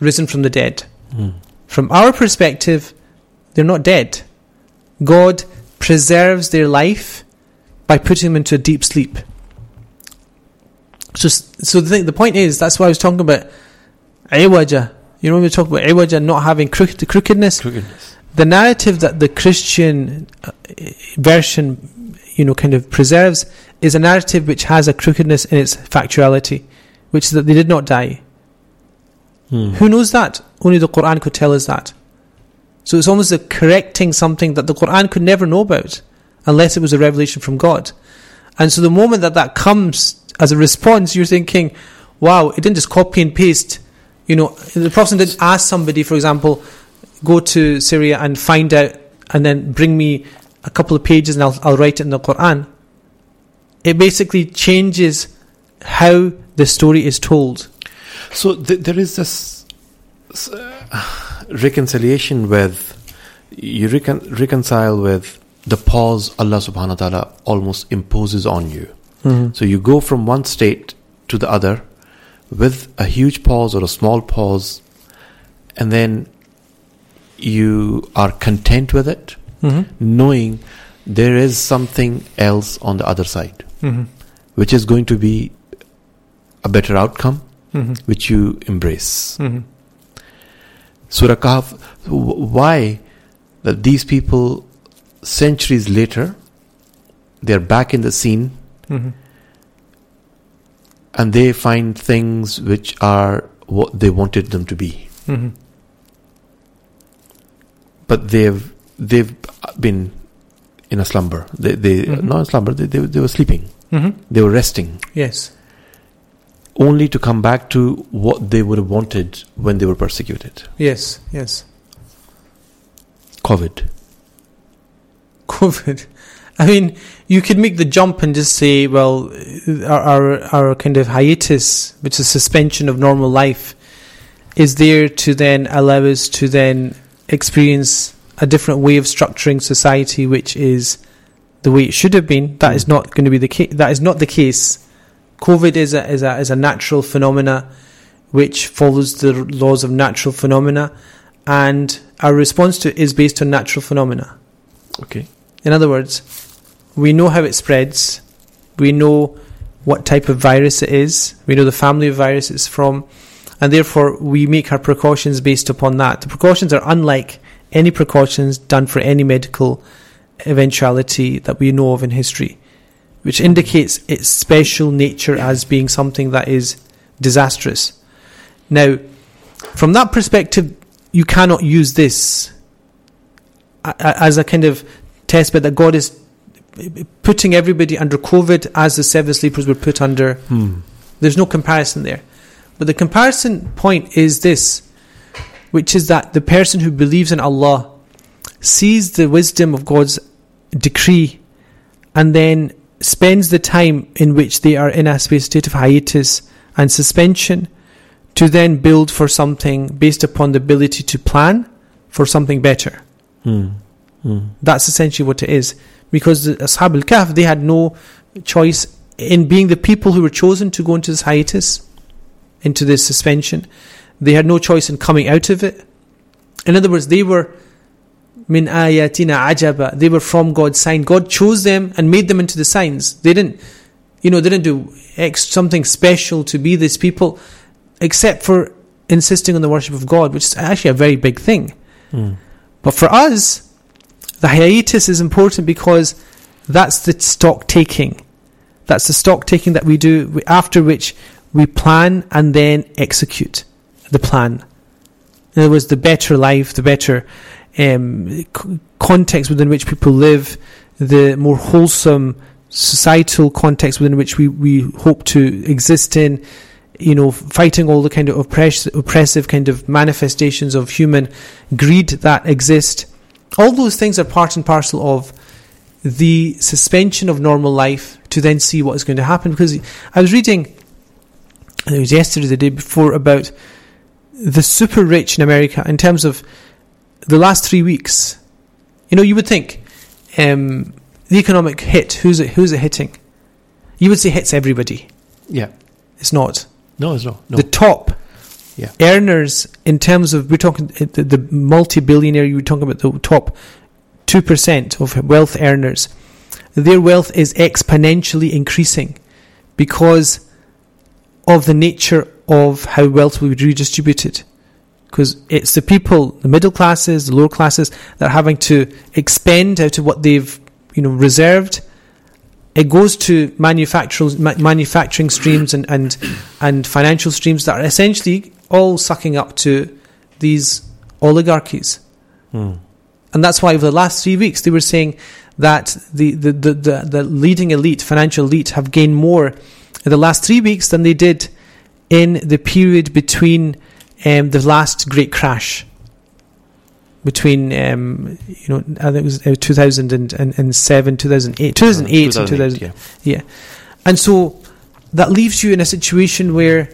risen from the dead. Hmm. From our perspective, they're not dead. God preserves their life by putting them into a deep sleep. So, so the, thing, the point is, that's why I was talking about iwaja. You know, when we talk about iwaja not having crooked, the crookedness, Crookedness. the narrative that the Christian uh, version, you know, kind of preserves is a narrative which has a crookedness in its factuality, which is that they did not die. Hmm. Who knows that? Only the Quran could tell us that. So it's almost a correcting something that the Quran could never know about unless it was a revelation from God. And so the moment that that comes as a response, you're thinking, wow, it didn't just copy and paste. You know, the Prophet didn't ask somebody, for example, go to Syria and find out and then bring me a couple of pages and I'll, I'll write it in the Quran. It basically changes how the story is told. So th- there is this uh, reconciliation with you recon- reconcile with the pause Allah subhanahu wa ta'ala almost imposes on you. So you go from one state to the other with a huge pause or a small pause, and then you are content with it, Mm-hmm. knowing there is something else on the other side, Mm-hmm. which is going to be a better outcome, Mm-hmm. which you embrace. Mm-hmm. Surah Kahf, why that these people centuries later they're back in the scene Mm-hmm. and they find things which are what they wanted them to be Mm-hmm. but they've they've been in a slumber they they Mhm. not a slumber they, they, they were sleeping Mm-hmm. they were resting Yes. only to come back to what they would have wanted when they were persecuted Yes. Yes. covid (laughs) COVID. I mean, you could make the jump and just say, well, our, our, our kind of hiatus, which is suspension of normal life, is there to then allow us to then experience a different way of structuring society, which is the way it should have been. That is not going to be the case. That is not the case. COVID is a, is a, is a natural phenomena which follows the laws of natural phenomena, and our response to it is based on natural phenomena. okay In other words, we know how it spreads. We know what type of virus it is. We know the family of virus it's from. And therefore, we make our precautions based upon that. The precautions are unlike any precautions done for any medical eventuality that we know of in history, which indicates its special nature as being something that is disastrous. Now, from that perspective, you cannot use this as a kind of test bed that God is putting everybody under COVID as the seven sleepers were put under. hmm. There's no comparison there. But the comparison point is this, which is that the person who believes in Allah sees the wisdom of God's decree and then spends the time in which they are in a state of hiatus and suspension to then build for something based upon the ability to plan for something better. Hmm. Hmm. That's essentially what it is. Because the Ashab al Kahf, they had no choice in being the people who were chosen to go into this hiatus, into this suspension. They had no choice in coming out of it. In other words, they were min ayatina ajaba. They were from God's sign. God chose them and made them into the signs. They didn't, you know, they didn't do ex- something special to be these people, except for insisting on the worship of God, which is actually a very big thing. Hmm. But for us, the hiatus is important because that's the stock taking. That's the stock taking that we do, after which we plan and then execute the plan. In other words, the better life, the better um, c- context within which people live, the more wholesome societal context within which we, we hope to exist in, you know, fighting all the kind of oppress- oppressive kind of manifestations of human greed that exist. All those things are part and parcel of the suspension of normal life to then see what is going to happen. Because I was reading, it was yesterday, the day before, about the super rich in America in terms of the last three weeks. You know, you would think um, the economic hit, who's it, who's it hitting? You would say hits everybody. Yeah. It's not. No, it's not. No. The top Yeah. earners, in terms of, we're talking uh, the, the multi billionaire, you were talking about the top 2% of wealth earners. Their wealth is exponentially increasing because of the nature of how wealth will be redistributed. Because it's the people, the middle classes, the lower classes, that are having to expend out of what they've, you know, reserved. It goes to manufacturers, ma- manufacturing streams and, and and financial streams that are essentially all sucking up to these oligarchies. Hmm. And that's why over the last three weeks they were saying that the, the, the, the, the leading elite, financial elite, have gained more the last three weeks than they did in the period between um, the last great crash. Between um, you know, I think it was uh, 2007, 2008, 2008, and 2000, yeah. yeah. And so that leaves you in a situation where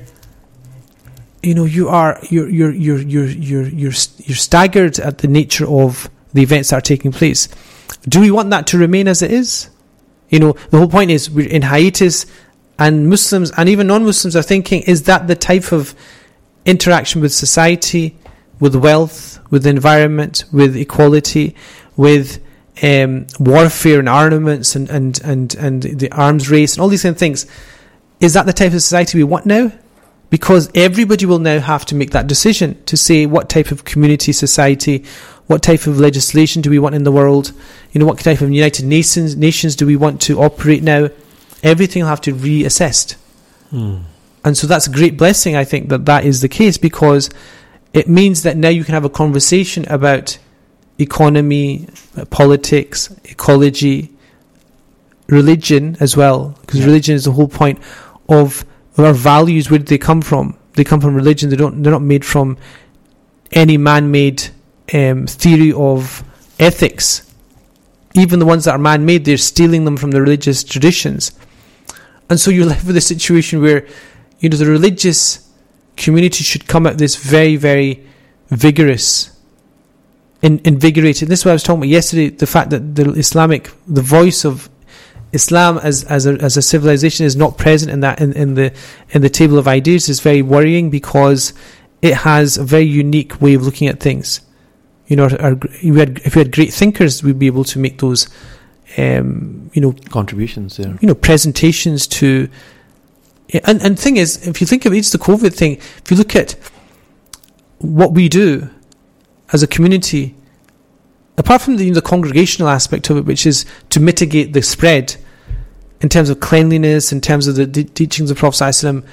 you know you are you're you're you're you're you're you're, you're staggered at the nature of the events that are taking place. Do we want that to remain as it is? You know, the whole point is we're in hiatus and Muslims and even non-Muslims are thinking is that the type of interaction with society, with wealth, with the environment, with equality, with um, warfare and armaments and, and, and, and the arms race and all these kind of things. Is that the type of society we want now? Because everybody will now have to make that decision to say what type of community, society, what type of legislation do we want in the world? You know, what type of United Nations nations do we want to operate now? Everything will have to be reassessed. Hmm. And so that's a great blessing, I think, that that is the case because it means that now you can have a conversation about economy, uh, politics, ecology, religion as well. Because Yeah. religion is the whole point of our values. Where do they come from? They come from religion. They don't. They're not made from any man-made um, theory of ethics. Even the ones that are man-made, they're stealing them from the religious traditions. And so you're left with a situation where, you know, the religious community should come at this very, very vigorous, in, invigorated. This is what I was talking about yesterday. The fact that the Islamic, the voice of Islam as as a as a civilization is not present in that in, in the in the table of ideas is very worrying because it has a very unique way of looking at things. You know, our, we had, if we had great thinkers, we'd be able to make those, um, you know, Contributions there. you know presentations to and and thing is if you think of it, it's the covid thing if you look at what we do as a community apart from the, the congregational aspect of it which is to mitigate the spread in terms of cleanliness in terms of the d- teachings of prophet ﷺ,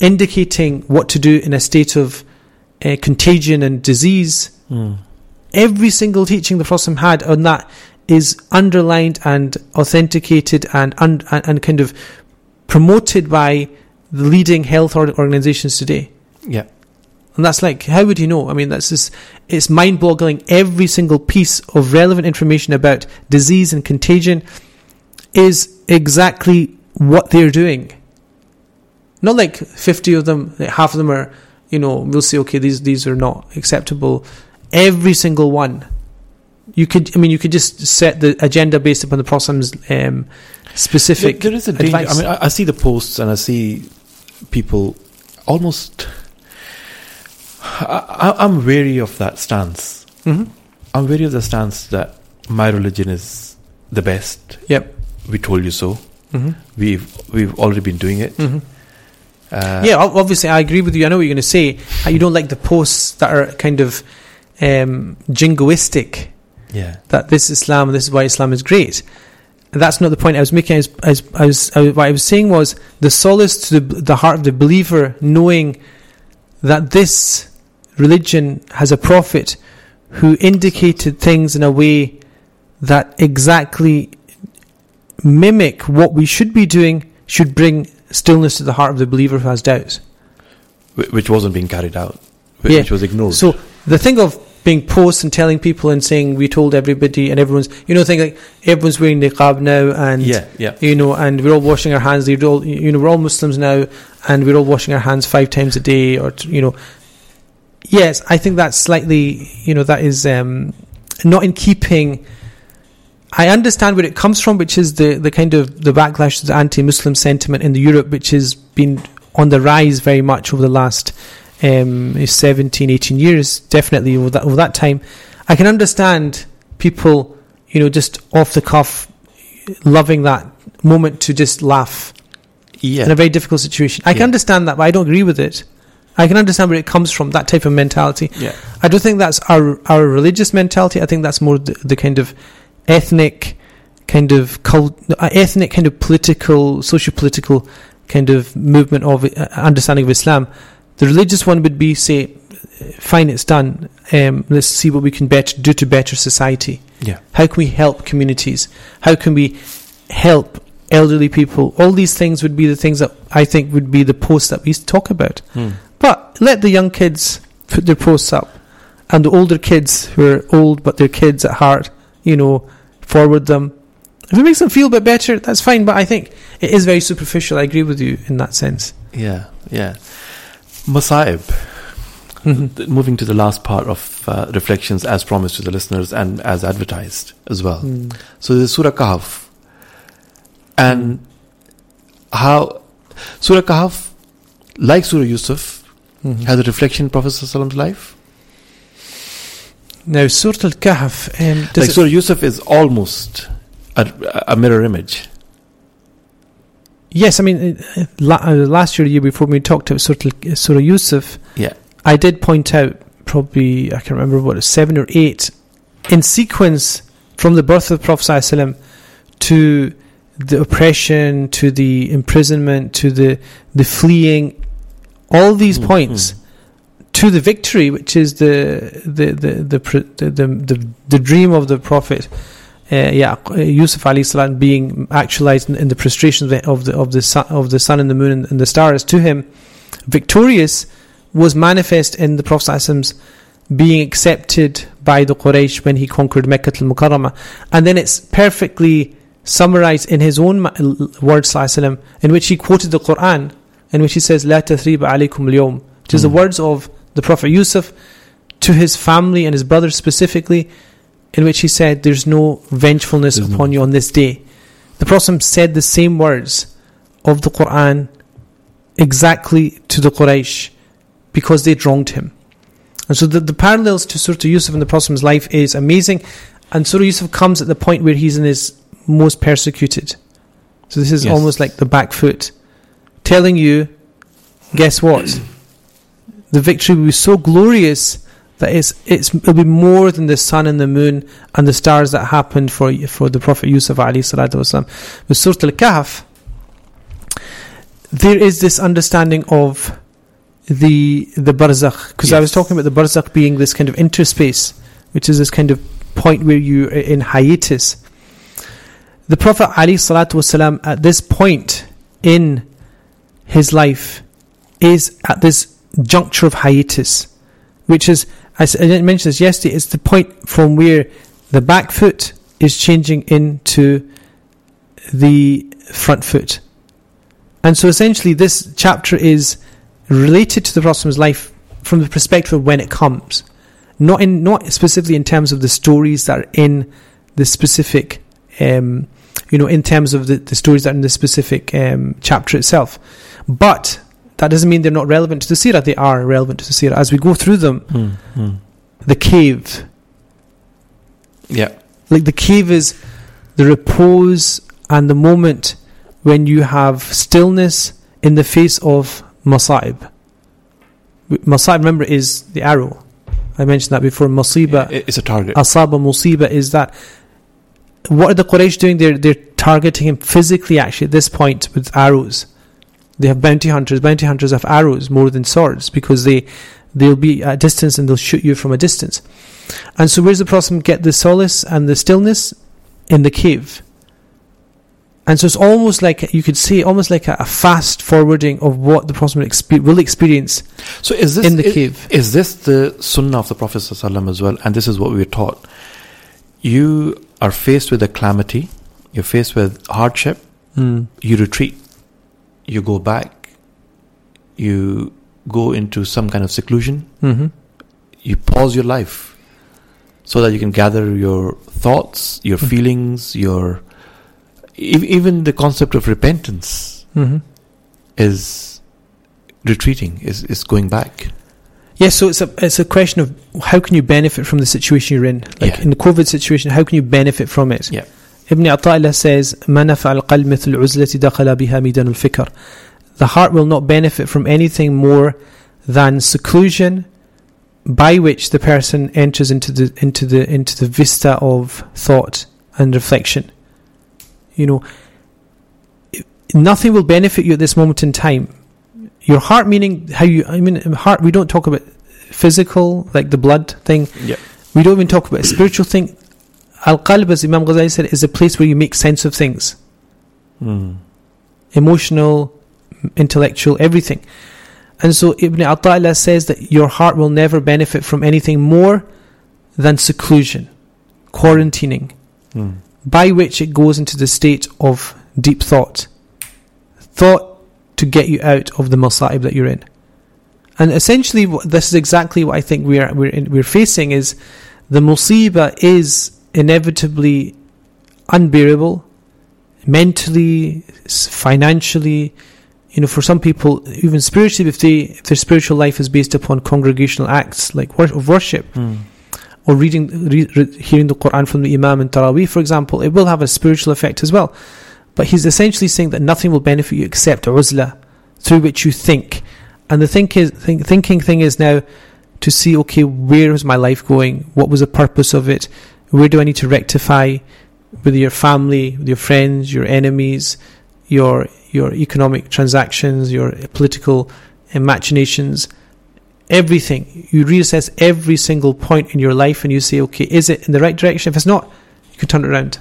indicating what to do in a state of uh, contagion and disease Hmm. every single teaching the Prophet had on that is underlined and authenticated and, and, and kind of promoted by the leading health organizations today. Yeah. And that's like, how would you know? I mean, that's just, it's mind boggling. Every single piece of relevant information about disease and contagion is exactly what they're doing. Not like 50 of them, like half of them are, you know, we'll say, okay, these, these are not acceptable. Every single one. You could, I mean, you could just set the agenda based upon the Prophet's um, specific There- there is a danger. advice. I mean, I, I see the posts and I see people almost. I, I'm wary of that stance. Mhm. I'm wary of the stance that my religion is the best. Yep. We told you so. Mhm. We've we've already been doing it. Mhm. Uh, yeah, obviously, I agree with you. I know what you're going to say. Uh, You don't like the posts that are kind of um, jingoistic. Yeah. That this is Islam, this is why Islam is great. That's not the point I was making. I was, I was, I was, I was- what I was saying was the solace to the, the heart of the believer, knowing that this religion has a prophet who indicated things in a way that exactly mimic what we should be doing should bring stillness to the heart of the believer who has doubts. Which wasn't being carried out, wh- Yeah. which was ignored. So the thing of being posts and telling people and saying we told everybody and everyone's you know thing like everyone's wearing niqab now and yeah, yeah. you know and we're all washing our hands. They're all you know we're all Muslims now and we're all washing our hands five times a day or you know. Yes I think that's slightly you know that is um, not in keeping. I understand where it comes from which is the the kind of the backlash to the anti-Muslim sentiment in the Europe which has been on the rise very much over the last um, 17, 18 years, definitely over that, over that time. I can understand people, you know, just off the cuff, loving that moment to just laugh yeah. in a very difficult situation. I can understand that, but I don't agree with it. I can understand where it comes from, that type of mentality. yeah. I don't think that's our our religious mentality. I think that's more the, the kind of ethnic, kind of cult, uh, ethnic, kind of political, socio-political kind of movement of uh, understanding of Islam. The religious one would be say, fine, it's done. Um, let's see what we can better do to better society. Yeah. How can we help communities? How can we help elderly people? All these things would be the things that I think would be the posts that we talk about. Hmm. But let the young kids put their posts up, and the older kids who are old but they're kids at heart, you know, forward them. If it makes them feel a bit better, that's fine. But I think it is very superficial. I agree with you in that sense. Yeah, yeah. Masaib. Th- Moving to the last part of uh, reflections as promised to the listeners and as advertised as well. Mm. So there's Surah Kahf. And how Surah Kahf, like Surah Yusuf, Mhm. has a reflection in Prophet Prophet's life. Now, Surah Al Kahf. Um, like Surah Yusuf is almost a, a mirror image. Yes, I mean, uh, uh, last year, year before, when we talked about Surah, Al- Surah Yusuf, Yeah. I did point out probably I can't remember what seven or eight in sequence from the birth of the Prophet ﷺ to the oppression, to the imprisonment, to the the fleeing, all these Mm, points to the victory, which is the the the the the, the, the, the dream of the Prophet. Uh, yeah, Yusuf alayhi salam being actualized in, in the prostration of the of the of the sun, of the sun and the moon and, and the stars to him, victorious was manifest in the Prophet ﷺ's being accepted by the Quraysh when he conquered Mecca al Mukarramah. And then it's perfectly summarized in his own words, ﷺ, in which he quoted the Quran, in which he says, La tathriba alaykum al which is the Mm. words of the Prophet Yusuf to his family and his brothers specifically, in which he said, There's no vengefulness There's no- upon you on this day. The Prophet said the same words of the Quran exactly to the Quraysh because they'd wronged him. And so the, the parallels to Surah Yusuf in the Prophet's life is amazing. And Surah Yusuf comes at the point where he's in his most persecuted. So this is Yes. almost like the back foot, telling you, guess what? the victory will be so glorious that it's, it's, it'll be more than the sun and the moon and the stars that happened for, for the Prophet Yusuf alayhi salatu wasalam. With Surah Al-Kahf, there is this understanding of the the barzakh because I was talking about the barzakh being this kind of interspace, which is this kind of point where you are in hiatus. The Prophet Ali salatu wasalam at this point in his life is at this juncture of hiatus, which is as I didn't mention this yesterday. It's the point from where the back foot is changing into the front foot, and so essentially this chapter is related to the Prophet's life from the perspective of when it comes, not in not specifically in terms of the stories that are in the specific, um, you know, in terms of the, the stories that are in the specific um, chapter itself, but that doesn't mean they're not relevant to the seerah. They are relevant to the seerah as we go through them. Hmm. The cave, Yeah. like the cave is the repose and the moment when you have stillness in the face of masa'ib. Masa'ib, remember, is the arrow. I mentioned that before. Masiba, I- It's a target. asaba, musiba is that. What are the Quraysh doing? They're, they're targeting him physically, actually, at this point with arrows. They have bounty hunters. Bounty hunters have arrows more than swords because they, they'll be at a distance and they'll shoot you from a distance. And so, where's the Prophet get the solace and the stillness? In the cave. And so it's almost like you could say almost like a, a fast forwarding of what the Prophet will experience So is this in the i- cave. Is this the sunnah of the Prophet ﷺ as well? And this is what we are taught. You are faced with a calamity, you're faced with hardship, Mm. you retreat, you go back, you go into some kind of seclusion, hmm you pause your life so that you can gather your thoughts, your Mhm. feelings, your ev- even the concept of repentance hmm is retreating, is, is going back. Yes, so it's a it's a question of how can you benefit from the situation you're in. Like Yeah. in the COVID situation, how can you benefit from it? Yeah. Ibn says, Manaf al-qalb. The heart will not benefit from anything more than seclusion by which the person enters into the into the into the vista of thought and reflection. You know, nothing will benefit you at this moment in time. Your heart, meaning how you, I mean, heart. We don't talk about physical, like the blood thing. Yeah. We don't even talk about spiritual thing. Al qalb, as Imam Ghazali said, is a place where you make sense of things, Mm. emotional, intellectual, everything. And so Ibn Ata'illah says that your heart will never benefit from anything more than seclusion, quarantining, Mm. by which it goes into the state of deep thought. Thought to get you out of the masa'ib that you're in. And essentially, this is exactly what I think we're, we're, in, we're facing is the musibah is inevitably unbearable, mentally, financially, you know, for some people, even spiritually, if, they, if their spiritual life is based upon congregational acts like wor- of worship, Mm. or reading, re- re- hearing the Quran from the Imam in Taraweeh, for example, it will have a spiritual effect as well. But he's essentially saying that nothing will benefit you except uzla, through which you think. And the think is, think, thinking thing is now to see, okay, where is my life going? What was the purpose of it? Where do I need to rectify with your family, with your friends, your enemies, your your economic transactions, your political machinations? everything. You reassess every single point in your life and you say, okay, is it in the right direction? If it's not, you can turn it around.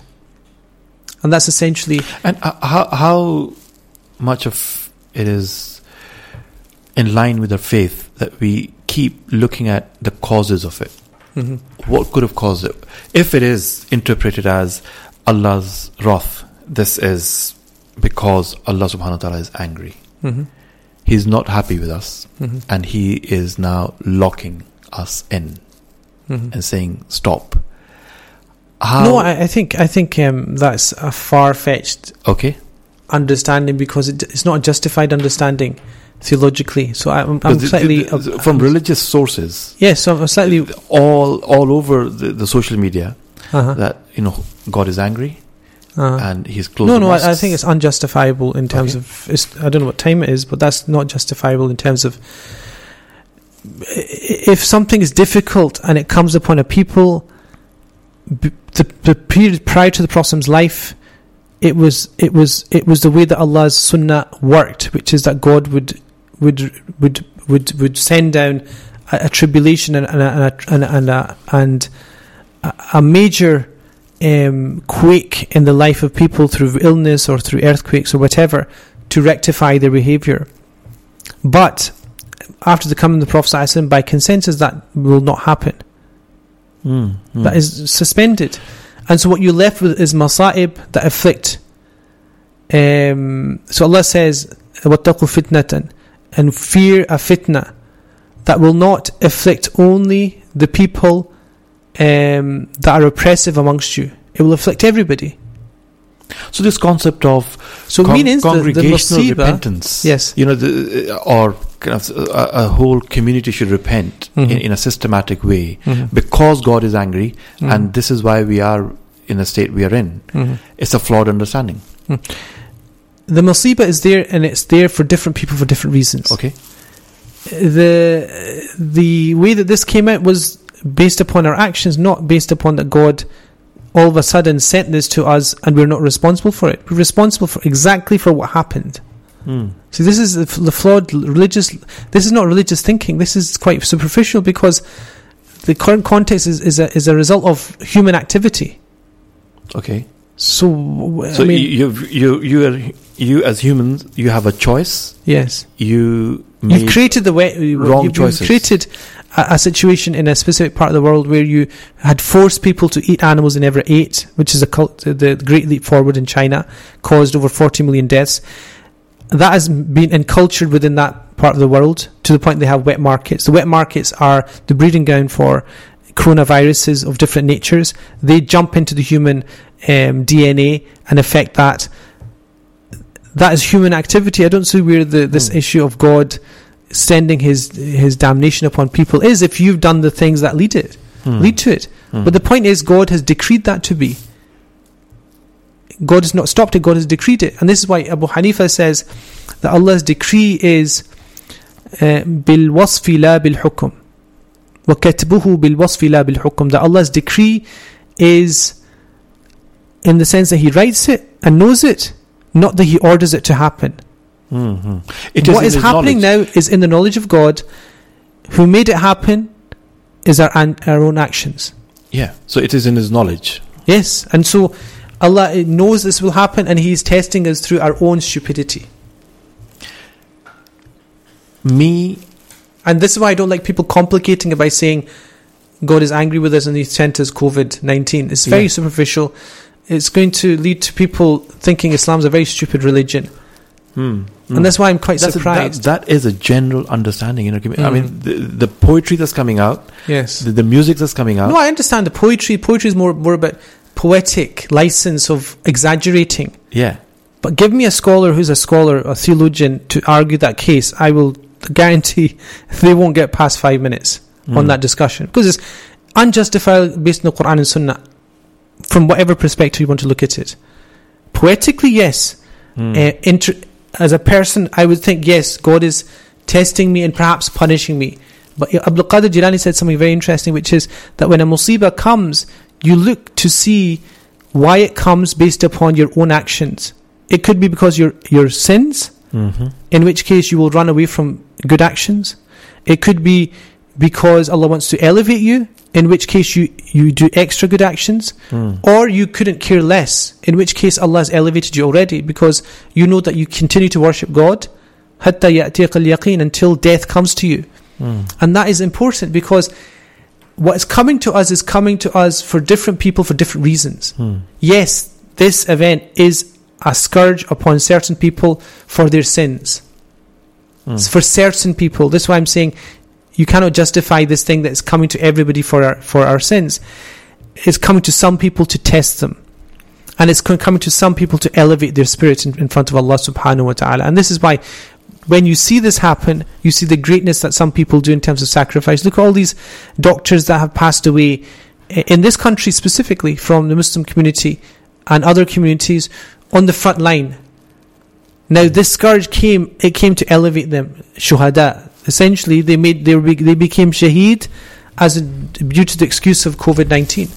And that's essentially, And uh, how how much of it is in line with our faith that we keep looking at the causes of it? What could have caused it? If it is interpreted as Allah's wrath, this is because Allah subhanahu wa ta'ala is angry. Mhm. He's not happy with us Mhm. and he is now locking us in and saying stop. How no, I, I think I think um, that's a far fetched okay? understanding because it, it's not a justified understanding theologically. So I, I'm, I'm the- slightly the- the- from religious sources Yes, so I'm slightly. all all over the, the social media Uh-huh, that you know God is angry uh-huh. and He's closed. No, no, I, I think it's unjustifiable in terms Okay. of. It's, I don't know what time it is, but that's not justifiable in terms of. If something is difficult and it comes upon a people, the, the period prior to the Prophet's life, it was it was it was the way that Allah's Sunnah worked, which is that God would would would would would send down a, a tribulation and and a, and a, and a, and a, and a, a major um, quake in the life of people through illness or through earthquakes or whatever to rectify their behavior. But after the coming of the Prophet ﷺ, by consensus, that will not happen. Mm, mm. That is suspended. And so what you're left with is masa'ib that afflict. Um, so Allah says, وَاتَّقُوا فِتْنَةً and fear a fitna that will not afflict only the people um, that are oppressive amongst you. It will afflict everybody. So this concept of So con- meaning the, the congregational repentance, yes. you know, the, or kind of a, a whole community should repent in, Mhm. in a systematic way Mhm. because God is angry, Mhm. and this is why we are in the state we are in. Mhm. It's a flawed understanding. The musibah is there and it's there for different people for different reasons. Okay. the the way that this came out was based upon our actions, not based upon that God all of a sudden sent this to us and we're not responsible for it. We're responsible for exactly for what happened. Mm. See, this is the, the flawed religious. This is not religious thinking. This is quite superficial because the current context is, is a is a result of human activity. Okay. So, So I mean, you you you are you as humans, you have a choice. yes. You You've created the way wrong you've, choices. You've created a, a situation in a specific part of the world where you had forced people to eat animals they never ate, which is a cult, the Great Leap Forward in China, caused over 40 million deaths. That has been encultured within that part of the world to the point they have wet markets. The wet markets are the breeding ground for coronaviruses of different natures. They jump into the human um, DNA and affect that. That is human activity. I don't see where the, this mm. issue of God sending his his damnation upon people is if you've done the things that lead it mm. lead to it. Mm. But the point is, God has decreed that to be. God has not stopped it. God has decreed it, and this is why Abu Hanifa says that Allah's decree is uh, bil wasfi la bil hukum, wa bil wasfi la bil hukum. That Allah's decree is in the sense that He writes it and knows it, not that He orders it to happen. Mhm. It what is happening knowledge. now is in the knowledge of God, who made it happen, is our, our own actions. Yeah. So it is in his knowledge. Yes, and so Allah knows this will happen, and He is testing us through our own stupidity. Me, And this is why I don't like people complicating it by saying God is angry with us and He sent us COVID nineteen. It's very Yeah. superficial. It's going to lead to people thinking Islam's a very stupid religion, hmm, hmm. and that's why I'm quite That's a- surprised. that, that is a general understanding in our community. I Mm. mean, the, the poetry that's coming out, yes. the, the music that's coming out. No, I understand the poetry. Poetry is more more about poetic license of exaggerating. yeah. But give me a scholar who's a scholar, a theologian, to argue that case. I will guarantee (laughs) they won't get past five minutes on Hmm. that discussion because it's unjustified based on the Quran and Sunnah from whatever perspective you want to look at it. Poetically, yes. Hmm. Uh, inter- as a person, I would think, yes, God is testing me and perhaps punishing me. But Abdul Qadir Jilani said something very interesting, which is that when a musibah comes, you look to see why it comes based upon your own actions. It could be because your your sins, Mhm. in which case you will run away from good actions. It could be because Allah wants to elevate you, in which case you, you do extra good actions, mm. or you couldn't care less, in which case Allah has elevated you already because you know that you continue to worship God until death comes to you. Mm. And that is important because what is coming to us is coming to us for different people for different reasons. Mm. Yes, this event is a scourge upon certain people for their sins. Mm. For certain people. That's why I'm saying you cannot justify this thing that is coming to everybody for our, for our sins. It's coming to some people to test them. And it's coming to some people to elevate their spirit in, in front of Allah subhanahu wa ta'ala. And this is why when you see this happen, you see the greatness that some people do in terms of sacrifice. Look at all these doctors that have passed away in this country specifically from the Muslim community and other communities on the front line. Now this scourge came it came to elevate them, shuhada. Essentially they made they, they became shaheed as a, due to the excuse of COVID nineteen.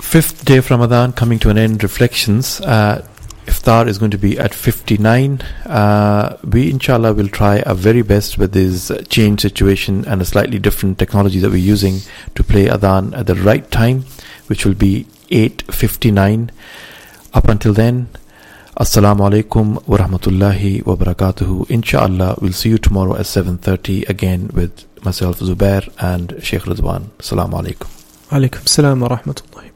Fifth day of Ramadan coming to an end. Reflections. Uh, Iftar is going to be at 59. Uh, we, inshallah, will try our very best with this change situation and a slightly different technology that we're using to play Adhan at the right time, which will be 8.59. Up until then, Assalamu alaikum wa rahmatullahi wa barakatuhu. Inshallah, we'll see you tomorrow at 7.30 again with myself, Zubair, and Sheikh Rizwan. Assalamu alaikum. Alaikum salam wa rahmatullahi.